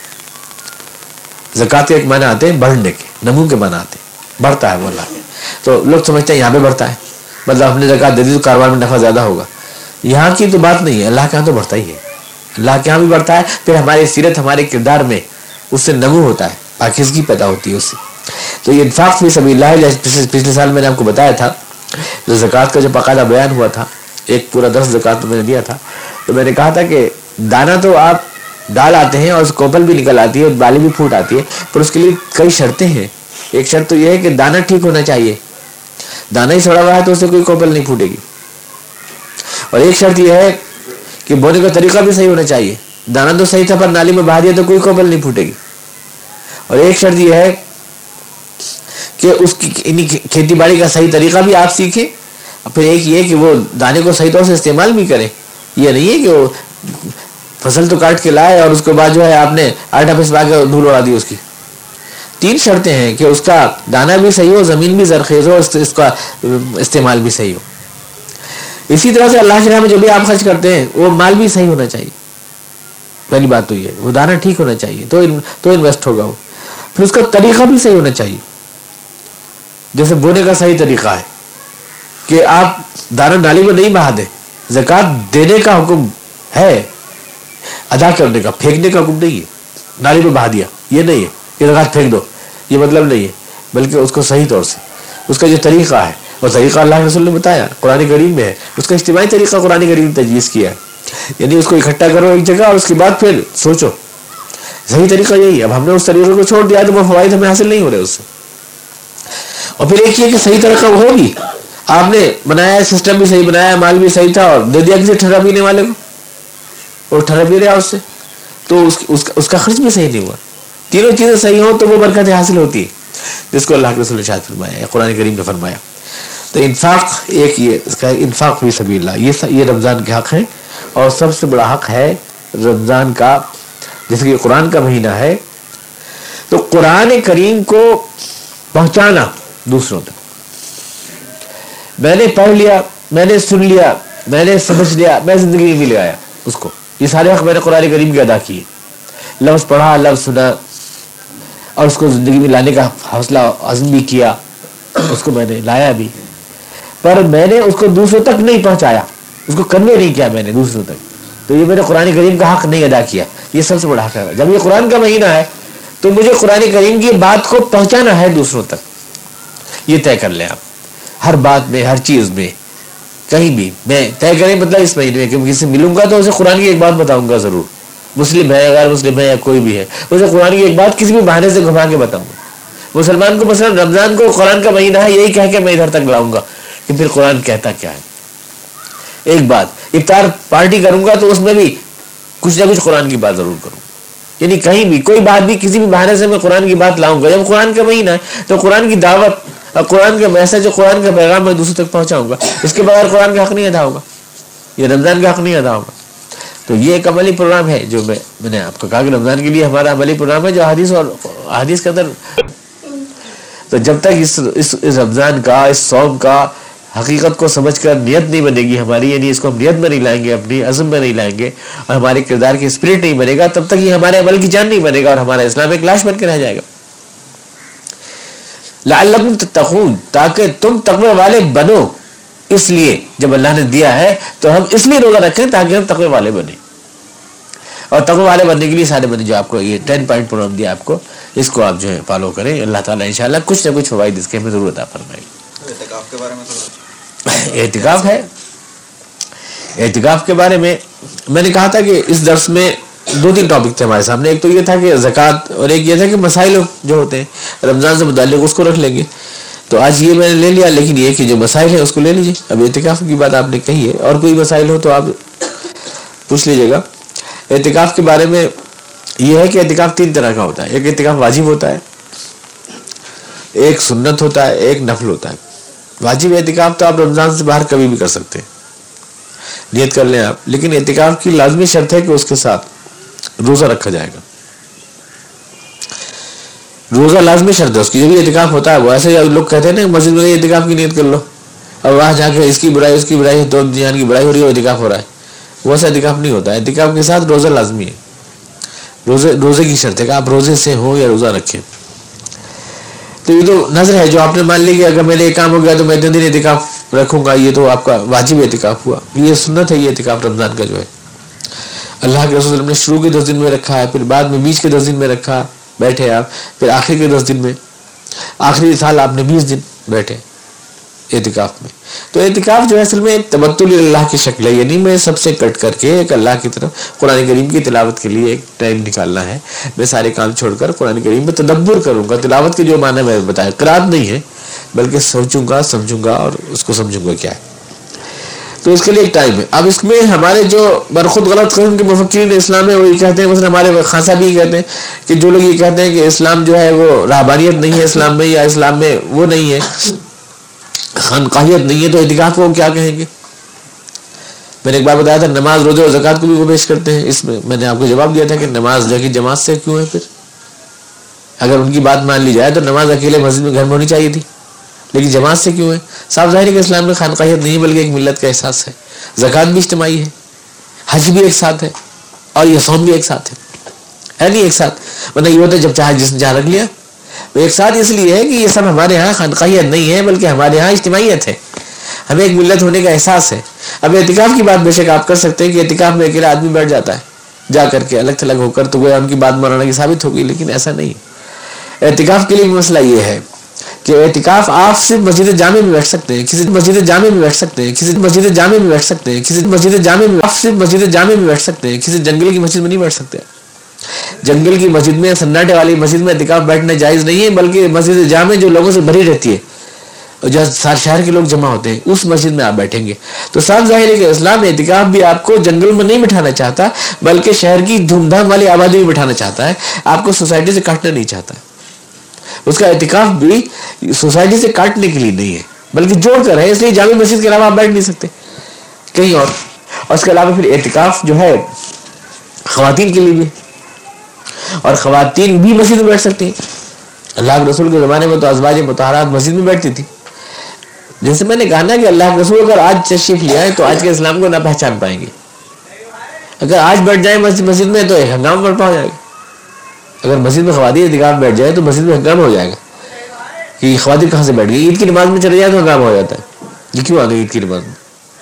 زکات ایک معنی آتے ہیں، بڑھنے کے، نمو کے معنی آتے ہیں۔ بڑھتا ہے وہ اللہ۔ تو لوگ سمجھتے ہیں، یہاں پہ بڑھتا ہے۔ مطلب ہم نے زکات دے دی تو کاروبار میں نفع زیادہ ہوگا۔ یہاں کی تو بات نہیں ہے، اللہ کے یہاں تو بڑھتا ہی ہے۔ اللہ کے یہاں بھی بڑھتا ہے، پھر ہماری سیرت، ہمارے کردار میں اس سے نمو ہوتا ہے، پاکیزگی پیدا ہوتی ہے اس سے۔ تو یہ انفاق فی سبھی اللہ پچھلے سال میں نے آپ کو بتایا تھا، جو زکوٰۃ کا جو باقاعدہ بیان ہوا تھا، ایک پورا دس زکوٰۃ میں نے دیا تھا، تو میں نے کہا تھا کہ دانا تو آپ ڈال آتے ہیں اور اس کوپل بھی نکل آتی ہے اور بالی بھی پھوٹ آتی ہے، پر اس کے لیے کئی شرطیں ہیں۔ ایک شرط تو یہ ہے کہ دانا ٹھیک ہونا چاہیے۔ دانا ہی سڑا ہوا ہے تو اسے کوئی کوپل نہیں پھوٹے گی۔ اور ایک شرط یہ ہے کہ بونے کا طریقہ بھی صحیح ہونا چاہیے۔ دانا تو صحیح تھا پر نالی میں بہا دیا تو کوئی کوپل نہیں پھوٹے گی۔ اور ایک شرط یہ ہے کہ اس کی یعنی کھیتی باڑی کا صحیح طریقہ بھی آپ سیکھیں۔ اور پھر ایک یہ کہ وہ دانے کو صحیح طور سے استعمال بھی کریں۔ یہ نہیں ہے کہ وہ فصل تو کاٹ کے لائے اور اس کے بعد جو ہے آپ نے آٹا پسوا کے دھول اڑا دی اس کی۔ تین شرطیں ہیں کہ اس کا دانا بھی صحیح ہو، زمین بھی زرخیز ہو، اس کا استعمال بھی صحیح ہو۔ اسی طرح سے اللہ کے میں جو بھی آپ خرچ کرتے ہیں، وہ مال بھی صحیح ہونا چاہیے۔ پہلی بات تو یہ وہ دانا ٹھیک ہونا چاہیے، تو تو انویسٹ ہوگا وہ۔ پھر اس کا طریقہ بھی صحیح ہونا چاہیے۔ جیسے بونے کا صحیح طریقہ ہے کہ آپ دانا نالی میں نہیں بہا دیں زکات دینے کا حکم ہے، ادا کرنے کا، پھینکنے کا حکم نہیں ہے۔ نالی میں بہا دیا، یہ نہیں ہے۔ کہ زکات پھینک دو۔ یہ مطلب نہیں ہے بلکہ اس کو صحیح طور سے۔ اس کا جو طریقہ ہے وہ طریقہ اللہ کے رسول نے بتایا قرآن کریم میں ہے۔ اس کا اجتماعی طریقہ قرآن کریم نے تجویز کیا ہے۔ یعنی اس کو اکٹھا کرو ایک جگہ اور اس کے بعد پھر سوچو۔ صحیح طریقہ یہی ہے۔ اب ہم نے اس طریقے کو چھوڑ دیا تو وہ فوائد ہمیں حاصل نہیں ہو رہے اس سے۔ اور پھر ایک یہ کہ صحیح طریقہ ہو بھی آپ نے بنایا سسٹم بھی صحیح بنایا مال بھی صحیح تھا اور دے دیا کسی ٹھہرا پینے والے کو اور ٹھہرا بھی رہا اس سے۔ تو اس, اس, اس کا خرچ بھی صحیح نہیں ہوا۔ تینوں چیزیں صحیح ہوں تو وہ برکت حاصل ہوتی ہے جس کو اللہ کے رسول شاید فرمایا قرآن کریم نے فرمایا۔ تو انفاق ایک یہ، اس کا انفاق بھی سبھی اللہ یہ یہ رمضان کے حق ہے اور سب سے بڑا حق ہے رمضان کا، جیسے کہ قرآن کا مہینہ ہے۔ تو قرآن کریم کو پہنچانا دوسروں تک۔ میں نے پڑھ لیا، میں نے سن لیا، میں نے سمجھ لیا، میں زندگی میں لگایا اس کو۔ یہ سارے حق میں نے قرآن کریم کے ادا کیے۔ لفظ پڑھا، لفظ سنا اور اس کو زندگی میں لانے کا حوصلہ عزم بھی کیا، اس کو میں نے لایا بھی۔ پر میں نے اس کو دوسروں تک نہیں پہنچایا۔ اس کو کنوے نہیں کیا میں نے دوسروں تک۔ تو یہ میں نے قرآن کریم کا حق نہیں ادا کیا۔ یہ سب سے بڑا حق ہے۔ جب یہ قرآن کا مہینہ ہے، تو مجھے قرآن کریم کی بات کو پہنچانا ہے دوسروں تک۔ یہ طے کر لیں آپ۔ ہر بات میں، ہر چیز میں، کہیں بھی میں طے کریں مطلب اس مہینے میں کہ کسی سے ملوں گا تو اسے قرآن کی ایک بات بتاؤں گا ضرور۔ مسلم ہے غیر مسلم ہے یا کوئی بھی ہے۔ اسے قرآن کی ایک بات کسی بھی بہانے سے گھما کے بتاؤں۔ گا مسلمان کو مثلا رمضان کو قرآن کا مہینہ ہے، یہی کہہ کے میں ادھر تک لاؤں گا کہ پھر قرآن کہتا کیا ہے۔ ایک بات، افطار پارٹی کروں گا تو اس میں بھی کچھ نہ کچھ قرآن کی بات ضرور کروں۔ یعنی کہیں بھی، کوئی بات بھی کسی بھی بہانے سے میں قرآن کی بات لاؤں گا۔ جب قرآن کا مہینہ ہے تو قرآن کی دعوت اور قرآن کا میسج جو قرآن کا پیغام میں دوسرے تک پہنچاؤں گا۔ اس کے بغیر قرآن کا حق نہیں ادا ہوگا۔ یہ رمضان کا حق نہیں ادا ہوگا۔ تو یہ ایک عملی پروگرام ہے جو میں میں نے آپ کو کہا کہ رمضان کے لیے ہمارا عملی پروگرام ہے جو حدیث اور حدیث کے اندر تو جب تک اس اس, رمضان کا اس سوم کا حقیقت کو سمجھ کر نیت نہیں بنے گی ہماری یعنی اس کو ہم نیت میں نہیں لائیں گے اپنی عزم میں نہیں لائیں گے اور ہمارے کردار کی اسپرٹ نہیں بنے گا تب تک یہ ہمارے عمل کی جان نہیں بنے گا اور ہمارا اسلام ایک لاش بن کے رہ جائے گا۔ لعلکم تتقون تاکہ تم تقوی والے بنو۔ اس لیے جب اللہ نے دیا ہے تو ہم اس لیے روزہ رکھیں تاکہ ہم تقوی والے بنے اور تقوی والے بننے کے لیے سارے بنے جو آپ کو یہ ٹین پوائنٹ پروگرام دیا آپ کو اس کو آپ جو ہے فالو کریں۔ اللہ تعالیٰ انشاءاللہ کچھ نہ کچھ فوائد اس کے ہمیں ضرورت آپ فرمائے۔ احتکاف ہے؟ احتکاف کے بارے میں میں نے کہا تھا کہ اس درس میں دو تین ٹاپک تھے ہمارے سامنے۔ ایک تو یہ تھا کہ زکوٰۃ اور ایک یہ تھا کہ مسائل جو ہوتے ہیں رمضان سے متعلق اس کو رکھ لیں گے۔ تو آج یہ میں نے لے لیا، لیکن یہ کہ جو مسائل ہیں اس کو لے لیجیے اب اعتکاف کی بات آپ نے کہی ہے۔ اور کوئی مسائل ہو تو آپ پوچھ لیجیے گا۔ اعتکاف کے بارے میں یہ ہے کہ اعتکاف تین طرح کا ہوتا ہے۔ ایک اعتکاف واجب ہوتا ہے، ایک سنت ہوتا ہے، ایک نفل ہوتا ہے۔ واجب اعتکاف تو آپ رمضان سے باہر کبھی بھی کر سکتے ہیں۔ نیت کر لیں آپ۔ لیکن اعتکاف کی لازمی شرط ہے کہ اس کے ساتھ روزہ رکھا جائے گا۔ روزہ لازمی شرط ہے، اس کی جو بھی اعتکاف ہوتا ہے، وہ ایسے لوگ کہتے ہیں نا مسجد میں اعتکاف کی نیت کر لو۔ اور وہاں جا کے اس کی برائی، اس کی برائی دو جان کی برائی ہو رہی ہے اعتکاف ہو رہا ہے۔ وہ ایسا اعتکاف نہیں ہوتا۔ اعتکاف کے ساتھ روزہ لازمی ہے۔ روزے روزے کی شرط ہے کہ آپ روزے سے ہو یا روزہ رکھیں۔ تو یہ تو نظر ہے، جو آپ نے مان لی کہ اگر میرے کام ہو گیا تو میں اتنے دن اعتکاف رکھوں گا، یہ تو آپ کا واجب اعتکاف ہوا۔ یہ سنت ہے، یہ اعتکاف رمضان کا جو ہے۔ اللہ کے رسول نے شروع کے دس دن میں رکھا ہے، پھر بعد میں بیچ کے دس دن میں رکھا۔ بیٹھے آپ، پھر آخری کے دس دن میں، آخری سال آپ نے بیس دن بیٹھے اعتکاف میں۔ تو اعتکاف جو ہے اصل میں تبتل اللہ کی شکل ہے یعنی میں سب سے کٹ کر کے ایک اللہ کی طرف، قرآن کریم کی تلاوت کے لیے ایک ٹائم نکالنا ہے۔ میں سارے کام چھوڑ کر قرآن کریم میں تدبر کروں گا۔ تلاوت کے جو معنی میں بتایا، قرآن نہیں ہے، بلکہ سوچوں گا، سمجھوں گا اور اس کو سمجھوں گا کیا ہے۔ تو اس کے لیے ایک ٹائم ہے۔ اب اس میں ہمارے جو برخود غلط قسم کے مفکرین اسلام ہے وہ یہ کہتے ہیں، مثلا ہمارے خاصا بھی یہ کہتے ہیں کہ جو لوگ یہ کہتے ہیں کہ اسلام جو ہے وہ رہبانیت نہیں ہے اسلام میں یا اسلام میں وہ نہیں ہے، خانقاہیت نہیں ہے، تو اعتکاف کو کیا کہیں گے؟ میں نے ایک بار بتایا تھا، نماز روزے اور زکوٰۃ کو بھی وہ پیش کرتے ہیں۔ اس میں میں نے آپ کو جواب دیا تھا کہ نماز جو جماعت سے کیوں ہے پھر؟ اگر ان کی بات مان لی جائے تو نماز اکیلے مسجد میں گھر میں ہونی چاہیے تھی۔ لیکن جماعت سے کیوں ہے؟ صاف ظاہر ہے کہ اسلام میں خانقاہیت نہیں، بلکہ ایک ملت کا احساس ہے۔ زکوٰۃ بھی اجتماعی ہے، حج بھی ایک ساتھ ہے، اور یہ سوم بھی ایک ساتھ ہے۔ ہے نہیں ایک ساتھ؟ ورنہ یہ ہوتا ہے جب چاہے جس نے جہاں رکھ لیا۔ وہ ایک ساتھ اس لیے ہے کہ یہ سب ہمارے یہاں خانقاہیت نہیں ہے، بلکہ ہمارے یہاں اجتماعیت ہے۔ ہمیں ایک ملت ہونے کا احساس ہے۔ اب اعتکاف کی بات بے شک آپ کر سکتے ہیں کہ اعتکاف میں اکیلا آدمی بیٹھ جاتا ہے، جا کر کے الگ تھلگ ہو کر تو گویا ان کی بات مولانا کی ثابت ہوگی، لیکن ایسا نہیں۔ اعتکاف کے لیے مسئلہ یہ ہے۔ کہ اعتکاف آپ صرف مسجد جامع میں بیٹھ سکتے ہیں، کسی مسجد جامع میں بیٹھ سکتے ہیں، کسی مسجد جامع میں بیٹھ سکتے ہیں، کسی مسجد جامع میں آپ صرف مسجد جامع میں بیٹھ سکتے ہیں، کسی جنگل کی مسجد میں نہیں بیٹھ سکتے۔ جنگل کی مسجد میں، سناٹے والی مسجد میں اعتکاف بیٹھنا جائز نہیں ہے، بلکہ مسجد جامع جو لوگوں سے بھری رہتی ہے۔ اور جہاں شہر کے لوگ جمع ہوتے ہیں، اس مسجد میں آپ بیٹھیں گے۔ تو صاف ظاہر ہے کہ اسلام اعتکاف بھی آپ کو جنگل میں نہیں بٹھانا چاہتا، بلکہ شہر کی دھوم دھام والی آبادی میں بٹھانا چاہتا ہے۔ آپ کو سوسائٹی سے کاٹنا نہیں چاہتا۔ اس کا اعتکاف بھی سوسائٹی سے کاٹنے کے لیے نہیں ہے، بلکہ جوڑ کر ہے اس لیے جامع مسجد کے علاوہ آپ بیٹھ نہیں سکتے۔ کہیں اور۔ اور اس کے علاوہ پھر اعتکاف جو ہے، خواتین کے لیے بھی۔ اور خواتین بھی مسجد میں بیٹھ سکتی ہیں۔ اللہ کے رسول کے زمانے میں تو ازواج متحرات مسجد میں بیٹھتی تھی۔ جیسے میں نے کہا نا کہ اللہ کے رسول اگر آج تشریف لیا ہے تو آج کے اسلام کو نہ پہچان پائیں گے۔ اگر آج بیٹھ جائیں مسجد میں تو ایک ہنگام بڑھ پا جائے گا اگر مسجد میں خواتین احتکاب بیٹھ جائے تو مسجد میں ہنگام ہو جائے گا کہ خواتین کہاں سے بیٹھ گئی؟ عید کی نماز میں چلے جائے تو ہنگام ہو جاتا ہے۔ یہ کیوں آ گئی عید کی نماز میں؟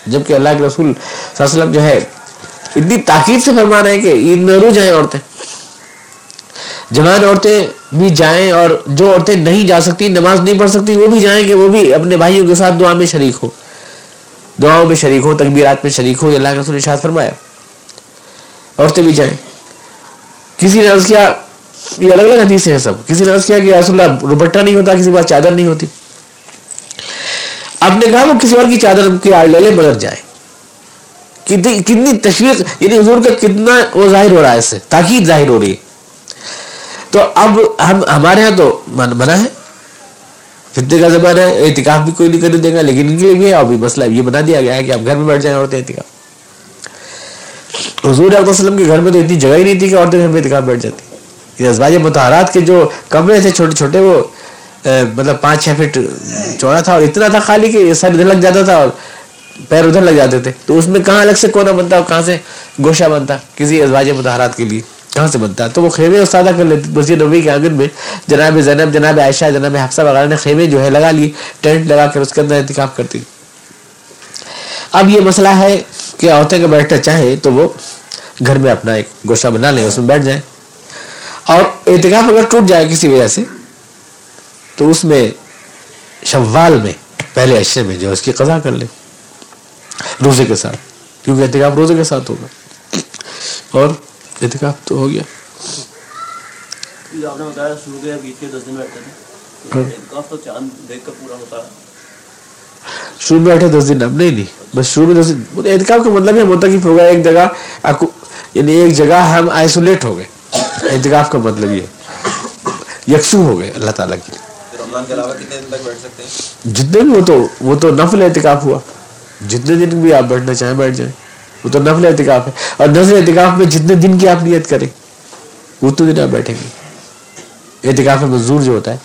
جبکہ اللہ کے رسول صلی اللہ علیہ وسلم جو ہے، اتنی تاکید سے فرما رہے ہیں کہ عید میں رو جائیں عورتیں۔ جوان عورتیں بھی جائیں اور جو عورتیں نہیں جا سکتی، نماز نہیں پڑھ سکتی، وہ بھی جائیں کہ وہ بھی اپنے بھائیوں کے ساتھ دعا میں شریک ہو دعاؤں میں شریک ہو تکبیرات میں شریک ہو اللہ کے رسول ارشاد فرمایا۔ عورتیں بھی جائیں۔ کسی نے عرض کیا یہ الگ الگ حدیث ہیں سب۔ کسی نے عرض کیا کہ رسول اللہ روبٹا نہیں ہوتا، کسی بات چادر نہیں ہوتی۔ آپ نے کہا وہ کسی اور کی چادر کی آڑ لے لے مگر جائے۔ کتنی تشویق یعنی حضور کا کتنا وہ ظاہر ہو رہا ہے اس سے، تاکید ظاہر ہو رہی ہے۔ تو اب ہم، ہمارے ہاں تو منع ہے۔ فتنے کا زمانہ ہے احتکاف بھی کوئی نہیں کرنے دے گا، لیکن ان کے لیے بھی ہے۔ اور بھی مسئلہ یہ بنا دیا گیا ہے کہ آپ گھر میں بیٹھ جائیں عورتیں احتکاف حضور علیہ وسلم کے گھر میں تو اتنی جگہ ہی نہیں تھی کہ عورتیں گھر میں احتکاف بیٹھ جاتی۔ ازواج متحرات کے جو کمرے تھے چھوٹے چھوٹے، وہ مطلب پانچ، چھ فٹ چوڑا تھا اور اتنا تھا خالی کہ سر ادھر لگ جاتا تھا اور پیر ادھر لگ جاتے تھے۔ تو اس میں کہاں الگ سے کونا بنتا اور کہاں سے گوشہ بنتا کسی ازواج متحرات کے لیے؟ کہاں سے بنتا؟ تو وہ خیمے استادہ کر لیتے، مسجد نبی کے آنگن میں جناب زینب، جناب عائشہ، جناب حفصہ وغیرہ نے خیمے جو ہے لگا لیے ٹینٹ لگا کر اس کے اندر احتکاب کرتی اب یہ مسئلہ ہے کہ عورتیں کا بیٹھنا چاہے تو وہ گھر میں اپنا ایک گوشہ بنا لیں، اس میں بیٹھ جائیں۔ اور احتکاب اگر ٹوٹ جائے کسی وجہ سے تو اس میں شوال میں پہلے اشرے میں جو اس کی قضا کر لیں روزے کے ساتھ کیونکہ احتکاب روزے کے ساتھ ہوگا۔ اور احتکاب تو ہو گیا۔ شروع میں بیٹھے دس دن اب نہیں نہیں۔ بس شروع میں دس دن۔ احتکاب کا مطلب یہ متقف ہوگا ایک جگہ یعنی ایک جگہ ہم آئسولیٹ ہو گئے۔ احتکاب کا مطلب یہ یکسو ہو گئے اللہ تعالیٰ کے لیے جتنے بھی وہ تو وہ تو نفل احتکاب ہوا۔ جتنے دن بھی آپ بیٹھنا چاہیں بیٹھ جائیں۔ وہ تو نفل اعتکاف ہے۔ اور نفل اعتکاف میں جتنے دن کی آپ نیت کریں اتنے دن آپ بیٹھیں گے۔ اعتکاف منظور جو ہوتا ہے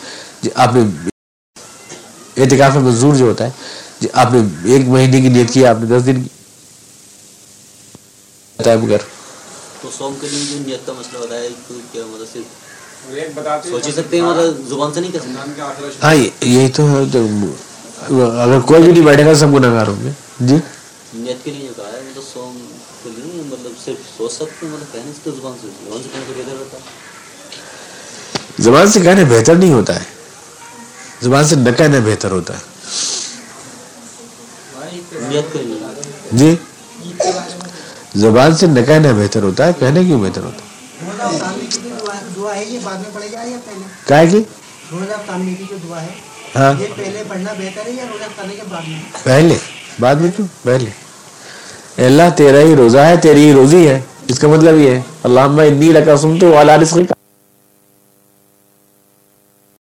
جی آپ نے اعتکاف منظور جو ہوتا ہے جی آپ نے ایک مہینے کی نیت کی آپ نے دس دن کی۔ مگر تو سوم کے لیے جو نیت کا مسئلہ ہوتا ہے تو کیا مطلب صرف سوچ سکتے ہیں مطلب زبان سے نہیں کر سکتے۔ ہاں یہی تو ہے اگر کوئی بھی نہیں بیٹھے گا سب گناہ گار ہوں گے جی؟ نیت کے لیے جو کہا ہے مطلب سوم کے لیے مطلب صرف سوچ سکتے ہیں مطلب کہنے سے زبان سے۔ زبان سے کہنے سے بہتر ہوتا ہے۔ زبان سے کہنا بہتر نہیں ہوتا ہے۔ زبان سے نہ کہنا بہتر ہوتا ہے۔ جی؟ زبان سے نہ کہنا بہتر ہوتا ہے، کہنے کیوں بہتر ہوتا ہے؟ کیا کی؟ ہاں۔ پہلے۔ بعد میں کیوں؟ پہلے۔ اللہ، تیرا ہی روزہ ہے، تیری ہی روزی ہے۔ اس کا مطلب یہ ہے اللہ انی لکا سنتو والا رزقی کا